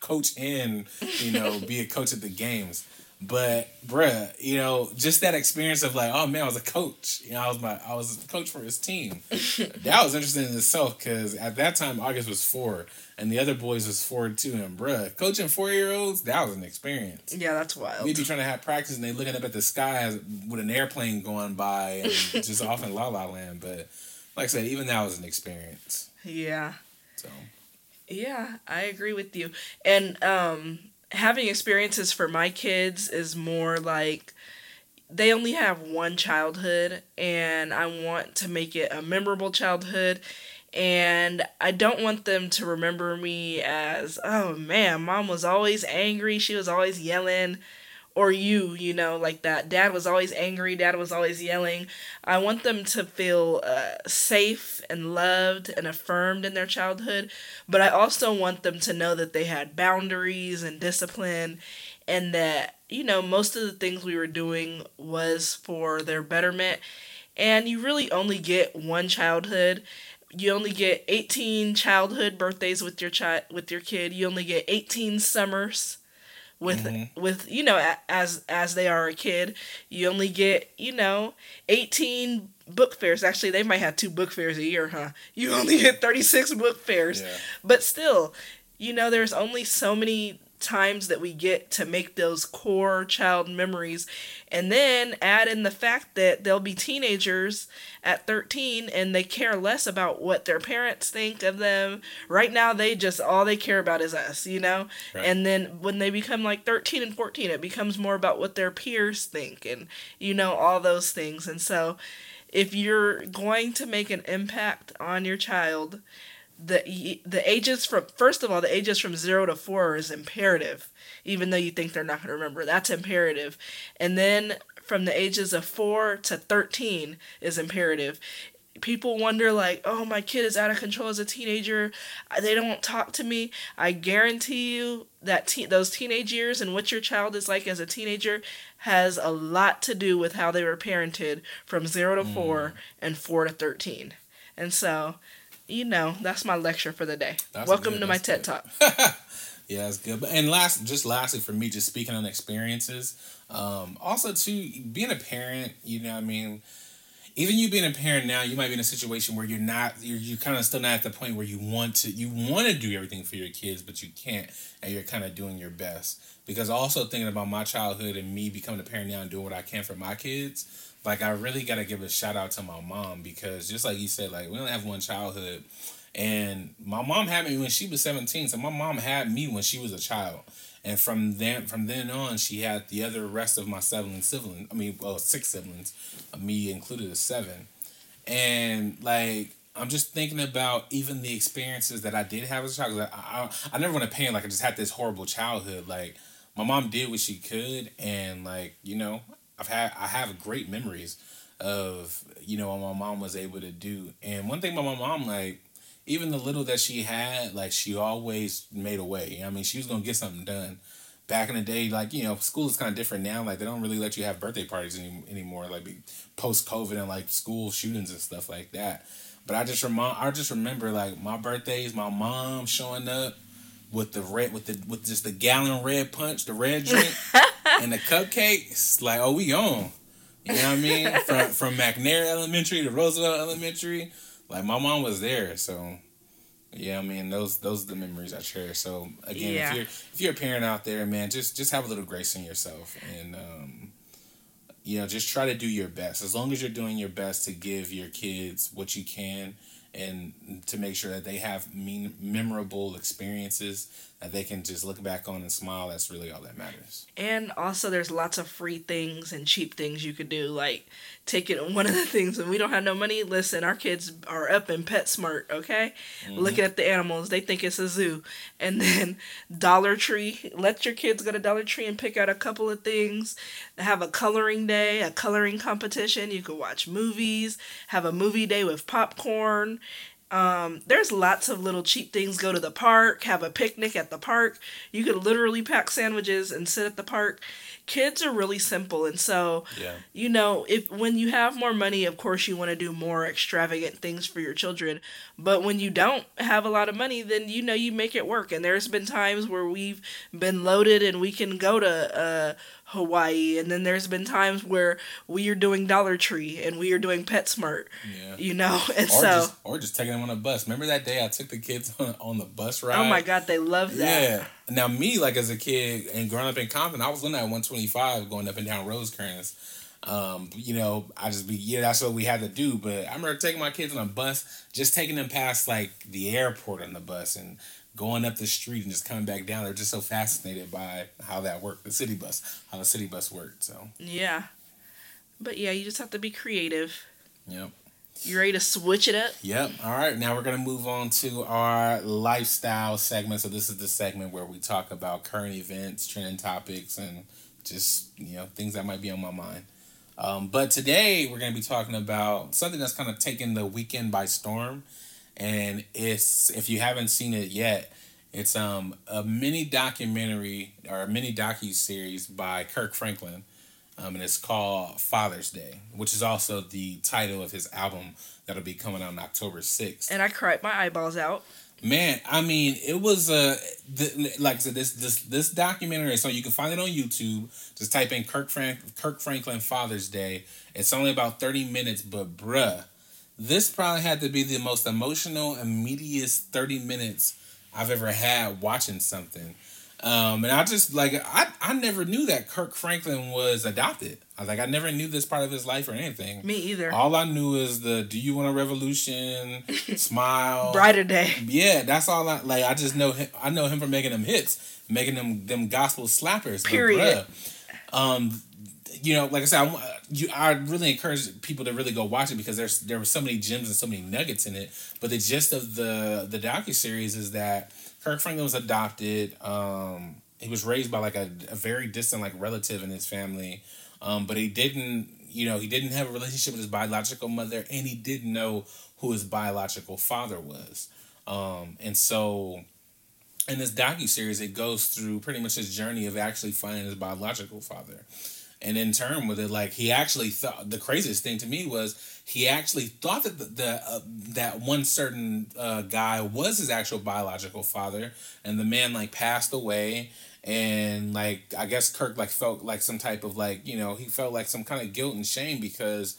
coach and you know be a coach at the games. But bruh, you know, just that experience of like, oh man, I was a coach. You know, I was my I was a coach for his team. that was interesting in itself because at that time August was four and the other boys was four too. And bruh, coaching four year olds, that was an experience. Yeah, that's wild. We'd be trying to have practice and they looking up at the sky with an airplane going by and just off in La La Land. But like I said, even that was an experience. Yeah. So. Yeah, I agree with you. And um having experiences for my kids is more like they only have one childhood and I want to make it a memorable childhood. And I don't want them to remember me as oh man mom was always angry. She was always yelling or you, you know, like that. Dad was always angry, dad was always yelling. I want them to feel uh, safe and loved and affirmed in their childhood, but I also want them to know that they had boundaries and discipline and that, you know, most of the things we were doing was for their betterment. And you really only get one childhood you only get 18 childhood birthdays with your child with your kid you only get 18 summers with mm-hmm. with you know as as they are a kid you only get you know 18 book fairs actually they might have two book fairs a year huh you only get 36 book fairs yeah. but still you know there's only so many times that we get to make those core child memories. And then add in the fact that they'll be teenagers at 13 and they care less about what their parents think of them. Right now they just all they care about is us you know? Right. and then when they become like 13 and 14 it becomes more about what their peers think and you know all those things. And so if you're going to make an impact on your child the the ages from first of all the ages from zero to four is imperative even though you think they're not going to remember. That's imperative. And then from the ages of four to 13 is imperative. People wonder like oh my kid is out of control as a teenager. They don't talk to me. I guarantee you that te- those teenage years and what your child is like as a teenager has a lot to do with how they were parented from 0 to 4 mm. and 4 to 13 and so you know, that's my lecture for the day. That's Welcome good, to my TED Talk. yeah, that's good. And last, just lastly for me, just speaking on experiences. Um, also, too, being a parent, you know, I mean, even you being a parent now, you might be in a situation where you're not, you're, you're kind of still not at the point where you want to, you want to do everything for your kids, but you can't, and you're kind of doing your best. Because also thinking about my childhood and me becoming a parent now and doing what I can for my kids, like I really got to give a shout out to my mom because just like you said, like we only have one childhood, and my mom had me when she was seventeen, so my mom had me when she was a child. And from then from then on, she had the other rest of my seven siblings. I mean, well, six siblings, me included, a seven. And like, I'm just thinking about even the experiences that I did have as a child. I, I, I never want to paint like I just had this horrible childhood. Like, my mom did what she could, and like, you know, I've had I have great memories of you know what my mom was able to do. And one thing about my mom, like even the little that she had, like she always made a way. I mean, she was gonna get something done. Back in the day, like you know, school is kind of different now. Like they don't really let you have birthday parties any, anymore. Like post COVID and like school shootings and stuff like that. But I just remind, I just remember like my birthdays, my mom showing up with the red, with the with just the gallon red punch, the red drink, and the cupcakes. Like, oh, we on. You know what I mean? from from McNair Elementary to Roosevelt Elementary like my mom was there, so yeah, I mean those those are the memories I cherish. So again, yeah. if you're if you're a parent out there, man, just just have a little grace in yourself and um, you know just try to do your best. As long as you're doing your best to give your kids what you can and to make sure that they have mean memorable experiences they can just look back on and smile that's really all that matters. And also there's lots of free things and cheap things you could do like taking one of the things when we don't have no money. Listen our kids are up in PetSmart okay? Mm-hmm. looking at the animals they think it's a zoo. And then dollar tree let your kids go to dollar tree and pick out a couple of things. Have a coloring day a coloring competition. You could watch movies. Have a movie day with popcorn um, there's lots of little cheap things. Go to the park, have a picnic at the park. You could literally pack sandwiches and sit at the park. Kids are really simple, and so yeah. you know if when you have more money, of course you want to do more extravagant things for your children. But when you don't have a lot of money, then you know you make it work. And there's been times where we've been loaded and we can go to. Uh, Hawaii, and then there's been times where we are doing Dollar Tree and we are doing PetSmart. Yeah. You know, and or so just, or just taking them on a bus. Remember that day I took the kids on, on the bus ride? Oh my god, they love that. Yeah. Now me, like as a kid and growing up in Compton, I was on that 125 going up and down Rosecrans. Um, you know, I just be yeah, that's what we had to do. But I remember taking my kids on a bus, just taking them past like the airport on the bus and going up the street and just coming back down. They're just so fascinated by how that worked, the city bus, how the city bus worked. So yeah, but yeah, you just have to be creative. Yep. You ready to switch it up? Yep. All right. Now we're gonna move on to our lifestyle segment. So this is the segment where we talk about current events, trending topics, and just you know things that might be on my mind. Um, but today we're to be talking about something that's kind of taken the weekend by storm, and it's if you haven't seen it yet, it's um a mini documentary or a mini docu series by Kirk Franklin, um, and it's called Father's Day, which is also the title of his album that'll be coming out on October sixth. And I cried my eyeballs out. Man, I mean, it was a uh, like I said, this this this documentary. So you can find it on YouTube. Just type in Kirk Frank Kirk Franklin Father's Day. It's only about thirty minutes, but bruh, this probably had to be the most emotional, immediate thirty minutes I've ever had watching something. Um, and I just like I, I never knew that Kirk Franklin was adopted. I was like I never knew this part of his life or anything. Me either. All I knew is the "Do you want a revolution?" smile, brighter day. Yeah, that's all I like. I just know him. I know him for making them hits, making them them gospel slappers. Period. But, um, you know, like I said, I, you, I really encourage people to really go watch it because there's there were so many gems and so many nuggets in it. But the gist of the the docu series is that Kirk Franklin was adopted. Um, he was raised by like a, a very distant like relative in his family, um, but he didn't, you know, he didn't have a relationship with his biological mother, and he didn't know who his biological father was. Um, and so, in this docu series, it goes through pretty much his journey of actually finding his biological father and in turn with it like he actually thought the craziest thing to me was he actually thought that the, the uh, that one certain uh, guy was his actual biological father and the man like passed away and like i guess kirk like felt like some type of like you know he felt like some kind of guilt and shame because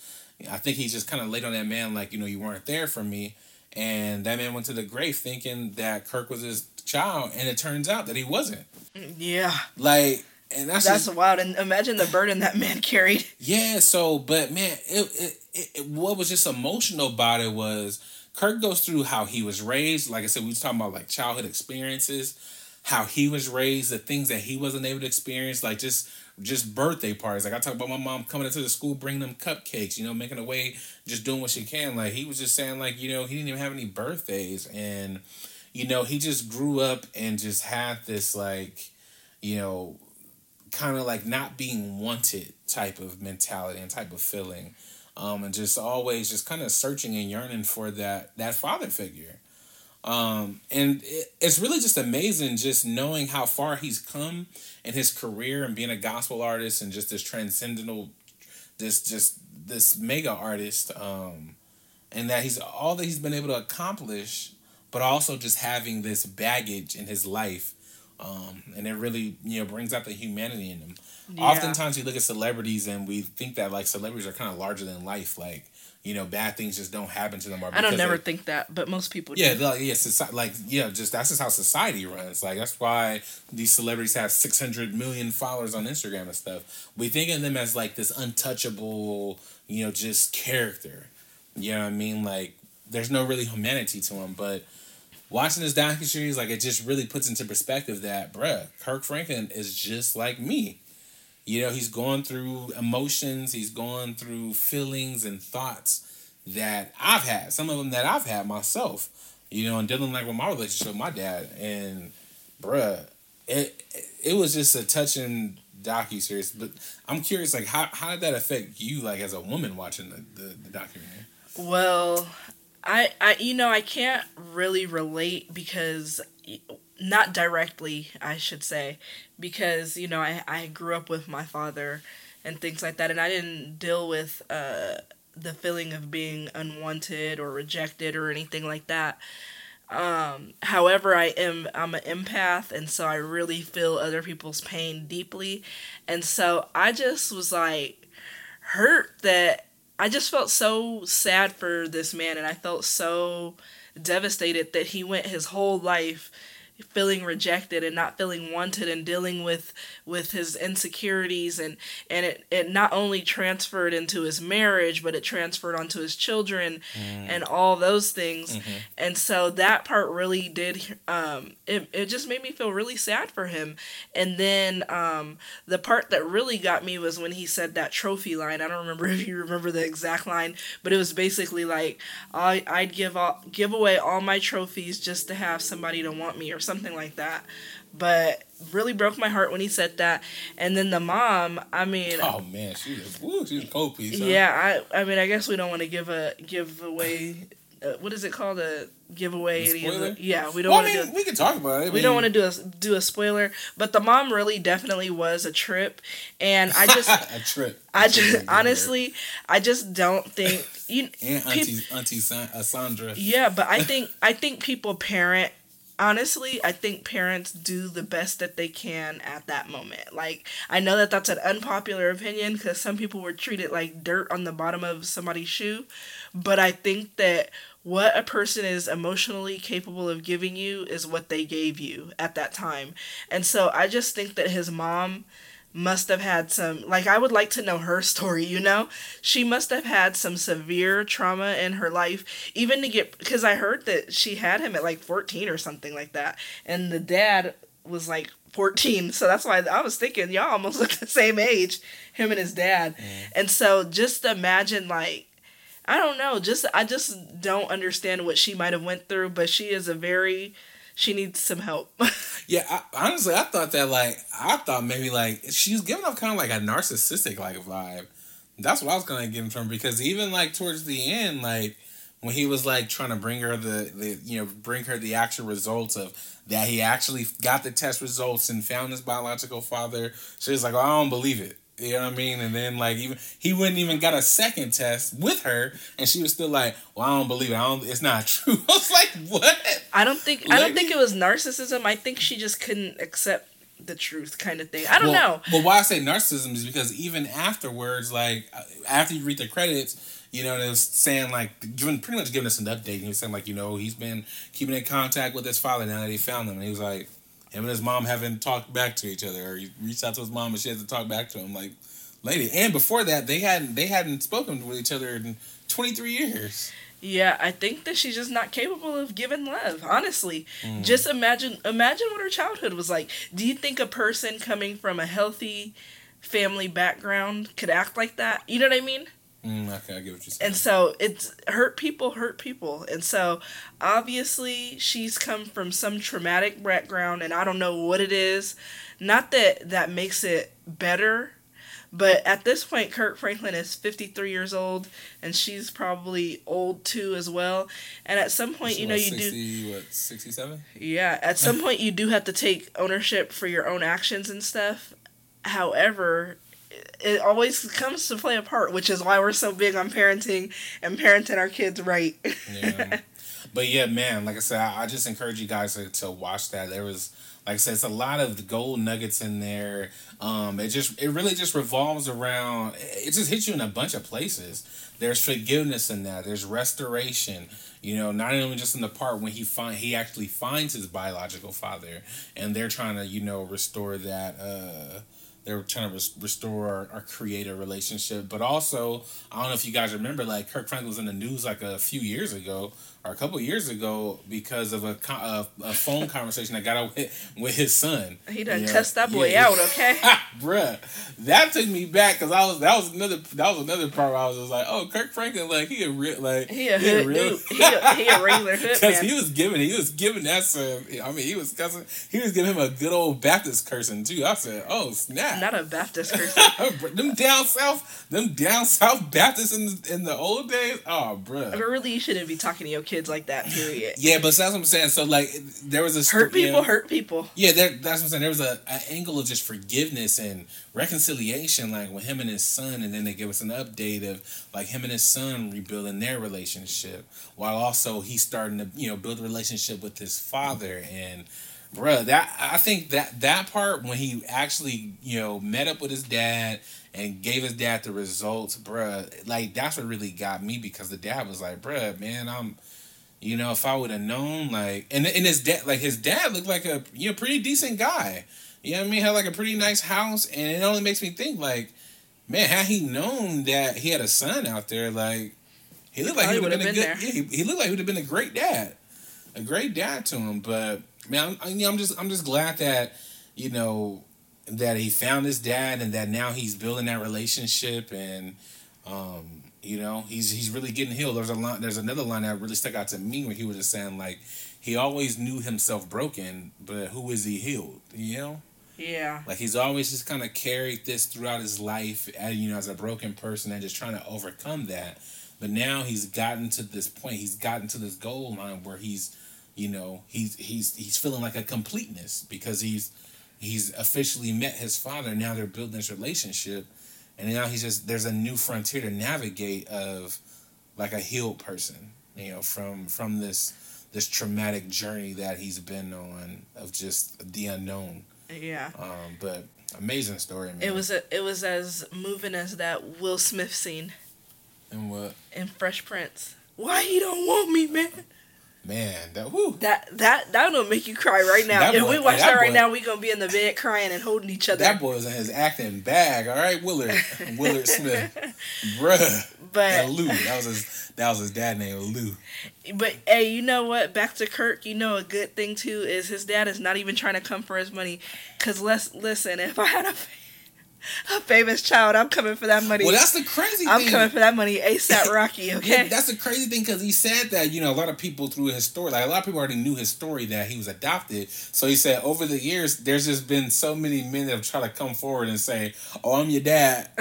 I think he just kind of laid on that man like, you know, you weren't there for me. And that man went to the grave thinking that Kirk was his child, and it turns out that he wasn't. Yeah. Like, and that's That's just, wild. And imagine the burden that man carried. yeah. So, but man, it, it, it, it what was just emotional about it was Kirk goes through how he was raised. Like I said, we was talking about like childhood experiences, how he was raised, the things that he wasn't able to experience, like just just birthday parties. Like I talk about my mom coming into the school, bringing them cupcakes, you know, making a way, just doing what she can. Like he was just saying, like you know, he didn't even have any birthdays, and you know, he just grew up and just had this like, you know, kind of like not being wanted type of mentality and type of feeling. Um, and just always just kind of searching and yearning for that that father figure. Um, and it, it's really just amazing just knowing how far he's come in his career and being a gospel artist and just this transcendental, this just this mega artist. Um, and that he's all that he's been able to accomplish, but also just having this baggage in his life. Um, and it really you know brings out the humanity in them. Yeah. Oftentimes we look at celebrities and we think that like celebrities are kind of larger than life, like you know bad things just don't happen to them. Or I don't never they- think that, but most people yeah, do. like yeah, soci- like yeah, just that's just how society runs. Like that's why these celebrities have six hundred million followers on Instagram and stuff. We think of them as like this untouchable, you know, just character. You know what I mean? Like there's no really humanity to them. But watching this docu series, like it just really puts into perspective that, bruh, Kirk Franklin is just like me. You know, he's going through emotions, he's going through feelings and thoughts that I've had. Some of them that I've had myself. You know, and dealing like with my relationship with my dad. And bruh, it it was just a touching docu series. But I'm curious, like how how did that affect you like as a woman watching the, the, the documentary? Well, I, I, you know, I can't really relate because, not directly, I should say, because you know, I, I grew up with my father, and things like that, and I didn't deal with uh the feeling of being unwanted or rejected or anything like that. Um, however, I am I'm an empath, and so I really feel other people's pain deeply, and so I just was like hurt that I just felt so sad for this man, and I felt so devastated that he went his whole life feeling rejected and not feeling wanted and dealing with with his insecurities and and it, it not only transferred into his marriage but it transferred onto his children and all those things. And so that part really did um it, it just made me feel really sad for him. And then um the part that really got me was when he said that trophy line. I don't remember if you remember the exact line but it was basically like I, i'd give all give away all my trophies just to have somebody to want me or something like that but really broke my heart when he said that and then the mom i mean Oh man, she was woo, she was a cold piece. huh? yeah i i mean i guess we don't want to give a give away uh, what is it called a giveaway A spoiler? the, yeah we don't Well, I want to mean, do we can talk about it. we don't want to do a do a spoiler, but the mom really definitely was a trip, and I just a trip. I A just honestly I just don't think you and Auntie Auntie San- uh, Sandra. yeah, but I think I think people parent honestly I think parents do the best that they can at that moment. Like I know that that's an unpopular opinion because some people were treated like dirt on the bottom of somebody's shoe, but I think that what a person is emotionally capable of giving you is what they gave you at that time. And so I just think that his mom must have had some like I would like to know her story, you know? She must have had some severe trauma in her life even to get because I heard that she had him at like 14 or something like that and the dad was like 14 so that's why I was thinking y'all almost look the same age him and his dad mm. and so just imagine like I don't know just I just don't understand what she might have went through but she is a very she needs some help Yeah, I, honestly, I thought that like I thought maybe like she was giving off kind of like a narcissistic like vibe. That's what I was kind of getting from because even like towards the end, like when he was like trying to bring her the the you know bring her the actual results of that he actually got the test results and found his biological father. She was like, oh, I don't believe it. You know what I mean? And then like even he wouldn't even got a second test with her, and she was still like, "Well, I don't believe it. I don't. It's not true." I was like, "What?" I don't think I don't think it was narcissism. I think she just couldn't accept the truth kind of thing. I don't well, know. Well, why I say narcissism is because even afterwards, like uh, after you read the credits, you know, it was saying like giving pretty much giving us an update. He was saying like, you know, he's been keeping in contact with his father now that he found him, and he was like, him and his mom haven't talked back to each other, or he reached out to his mom and she hasn't talked back to him, like, lady. And before that, they hadn't they hadn't spoken with each other in twenty three years. Yeah, I think that she's just not capable of giving love. Honestly, Mm. just imagine imagine what her childhood was like. Do you think a person coming from a healthy family background could act like that? You know what I mean? Mm, okay, I get what you're saying. And so it's hurt people hurt people. And so obviously she's come from some traumatic background and I don't know what it is. Not that that makes it better, but at this point Kirk Franklin is 53 years old and she's probably old too as well. And at some point, you know, you do 60, What sixty seven? yeah, at some point you do have to take ownership for your own actions and stuff. However, it always comes to play a part, which is why we're so big on parenting and parenting our kids right. Yeah. but yeah, man, like I said, I, I just encourage you guys to, to watch that. There was, like I said, it's a lot of gold nuggets in there. Um, it just, it really just revolves around. It just hits you in a bunch of places. There's forgiveness in that. There's restoration. You know, not only just in the part when he find he actually finds his biological father, and they're trying to you know restore that. uh they're trying to res- restore our, our creator relationship, but also I don't know if you guys remember, like Kirk Franklin was in the news like a few years ago or a couple years ago because of a, a, a phone conversation that got out with, with his son. he done Yeah. cussed that boy Yeah. out, okay? Bruh, that took me back because I was that was another that was another part where I was just like, oh, Kirk Franklin, like he a real like He a hood dude. He a, he a regular hood Because he was giving, he was giving that son. I mean, he was cussing. He was giving him a good old Baptist cursing too. I said, "Oh snap!" Not a Baptist person. them down south, them down south Baptists in the, in the old days. Oh, bruh. But really, you shouldn't be talking to your kids like that, period. Yeah, but that's what I'm saying. So like, there was a sto- Hurt people, yeah. hurt people. Yeah, there, that's what I'm saying. There was a, an angle of just forgiveness and reconciliation, like with him and his son, and then they give us an update of like him and his son rebuilding their relationship, while also he's starting to you know build a relationship with his father and. Bruh, that I think that that part when he actually you know met up with his dad and gave his dad the results, bruh, like that's what really got me because the dad was like, bruh, man, I'm you know, if I would have known, like, and and his dad, like his dad, looked like a you know pretty decent guy. You know what I mean? Had like a pretty nice house, and it only makes me think, like, man, had he known that he had a son out there, like, he looked like he would have been, would've a good. Yeah, he, he looked like he would have been a great dad, a great dad to him. But man, I'm, I, you know, I'm just I'm just glad that you know that he found his dad and that now he's building that relationship and um you know he's he's really getting healed. There's a line there's another line that really stuck out to me where he was just saying like he always knew himself broken but who is he healed you know? Yeah. like he's always just kind of carried this throughout his life and you know as a broken person and just trying to overcome that. But now he's gotten to this point he's gotten to this goal line where he's you know he's he's he's feeling like a completeness because he's he's officially met his father now they're building this relationship and now he's just there's a new frontier to navigate of like a healed person you know from from this this traumatic journey that he's been on of just the unknown Yeah. um but amazing story man It was a, it was as moving as that Will Smith scene and what in Fresh Prince. Why he don't want me, man? Man that whoo That that that will make you cry right now. That if boy- we watch that that, right boy- now, we gonna be in the bed crying and holding each other. that boy was in his acting bag all right willard willard smith bruh but that lou that was his that was his dad name lou but hey, you know what? Back to Kirk. You know a good thing too is his dad is not even trying to come for his money. Cause let's listen. If I had a, a famous child, I'm coming for that money. well that's the crazy I'm thing coming for that money ASAP Rocky. Yeah, Okay. that's the crazy thing because he said that you know a lot of people through his story, like a lot of people already knew his story that he was adopted. So he said over the years, there's just been so many men that have tried to come forward and say, "Oh, I'm your dad,"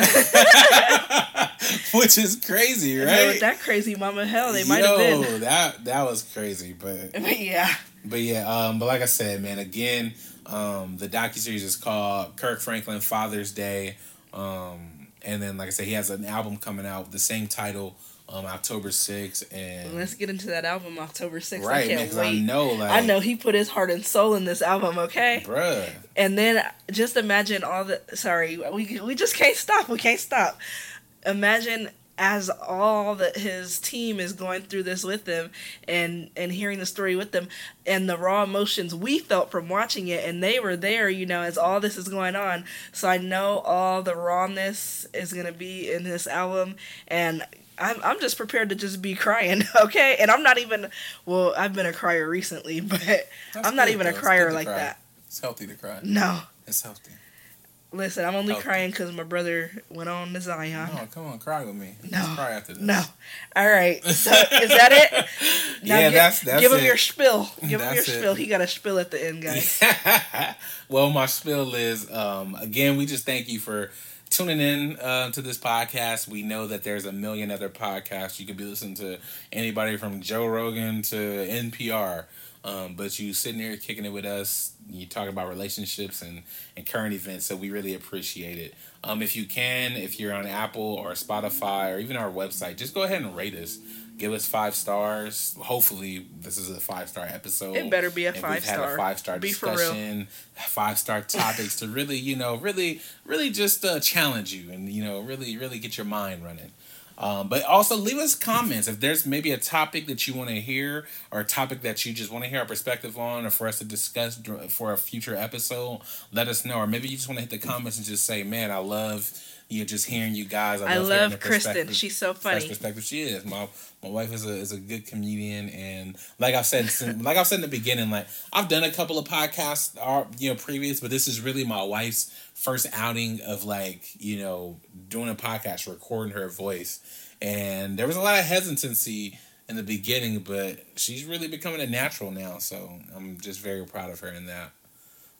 which is crazy, And then with right? that crazy mama hell, they might have been. That that was crazy, but But yeah. but yeah, um, but like I said, man, again, um, the docu series is called Kirk Franklin Father's Day, um, and then like I said, he has an album coming out with the same title um, October 6th. And Let's get into that album October 6th. right, I can't wait. I know, like, I know he put his heart and soul in this album, okay? bruh. And then just imagine all the sorry, we we just can't stop. We can't stop. Imagine as all that his team is going through this with them and and hearing the story with them and the raw emotions we felt from watching it and they were there you know as all this is going on so i know all the rawness is going to be in this album and I'm, I'm just prepared to just be crying okay and i'm not even well i've been a crier recently but That's i'm not good, even though. a crier like cry. that It's healthy to cry. no It's healthy. Listen, I'm only crying because my brother went on to Zion. No, come on, cry with me. No. Let's cry after this. No. All right. So is that it? Yeah, gi- that's- that's Give him it. your spill. Give him your That's it. spill. He got a spill at the end, guys. well, my spill is um, again, we just thank you for tuning in uh, to this podcast. We know that there's a million other podcasts. You could be listening to anybody from Joe Rogan to NPR. Um, but you sitting there kicking it with us, you talk about relationships and, and current events, so we really appreciate it. Um, if you can, if you're on Apple or Spotify or even our website, just go ahead and rate us. Give us five stars. Hopefully, this is a five star episode. It better be a we've five had star. a five star Be for real. discussion, five star topics to really, you know, really, really just uh, challenge you and you know, really, really get your mind running. Um, but also leave us comments if there's maybe a topic that you want to hear or a topic that you just want to hear our perspective on or for us to discuss for a future episode. Let us know, or maybe you just want to hit the comments and just say, "Man, I love you know, just hearing you guys. I hearing love Kristin. She's so funny. perspective she is. My my wife is a is a good comedian, and like I've said, since, like I've said in the beginning, like I've done a couple of podcasts, uh, you know, previous, but this is really my wife's first outing of like you know doing a podcast, recording her voice, and there was a lot of hesitancy in the beginning, but she's really becoming a natural now. So I'm just very proud of her in that.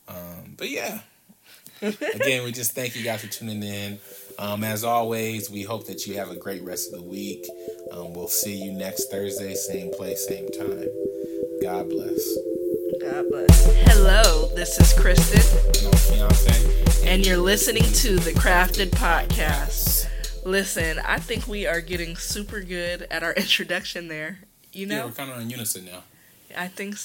Um, but yeah. Again, we just thank you guys for tuning in. Um, as always, we hope that you have a great rest of the week. Um, we'll see you next Thursday, same place, same time. God bless. God bless. Hello, this is Kristin, And Keonte. and you're listening to the Crafted Podcast. Listen, I think we are getting super good at our introduction there. You know? Yeah, we're kind of in unison now. I think so.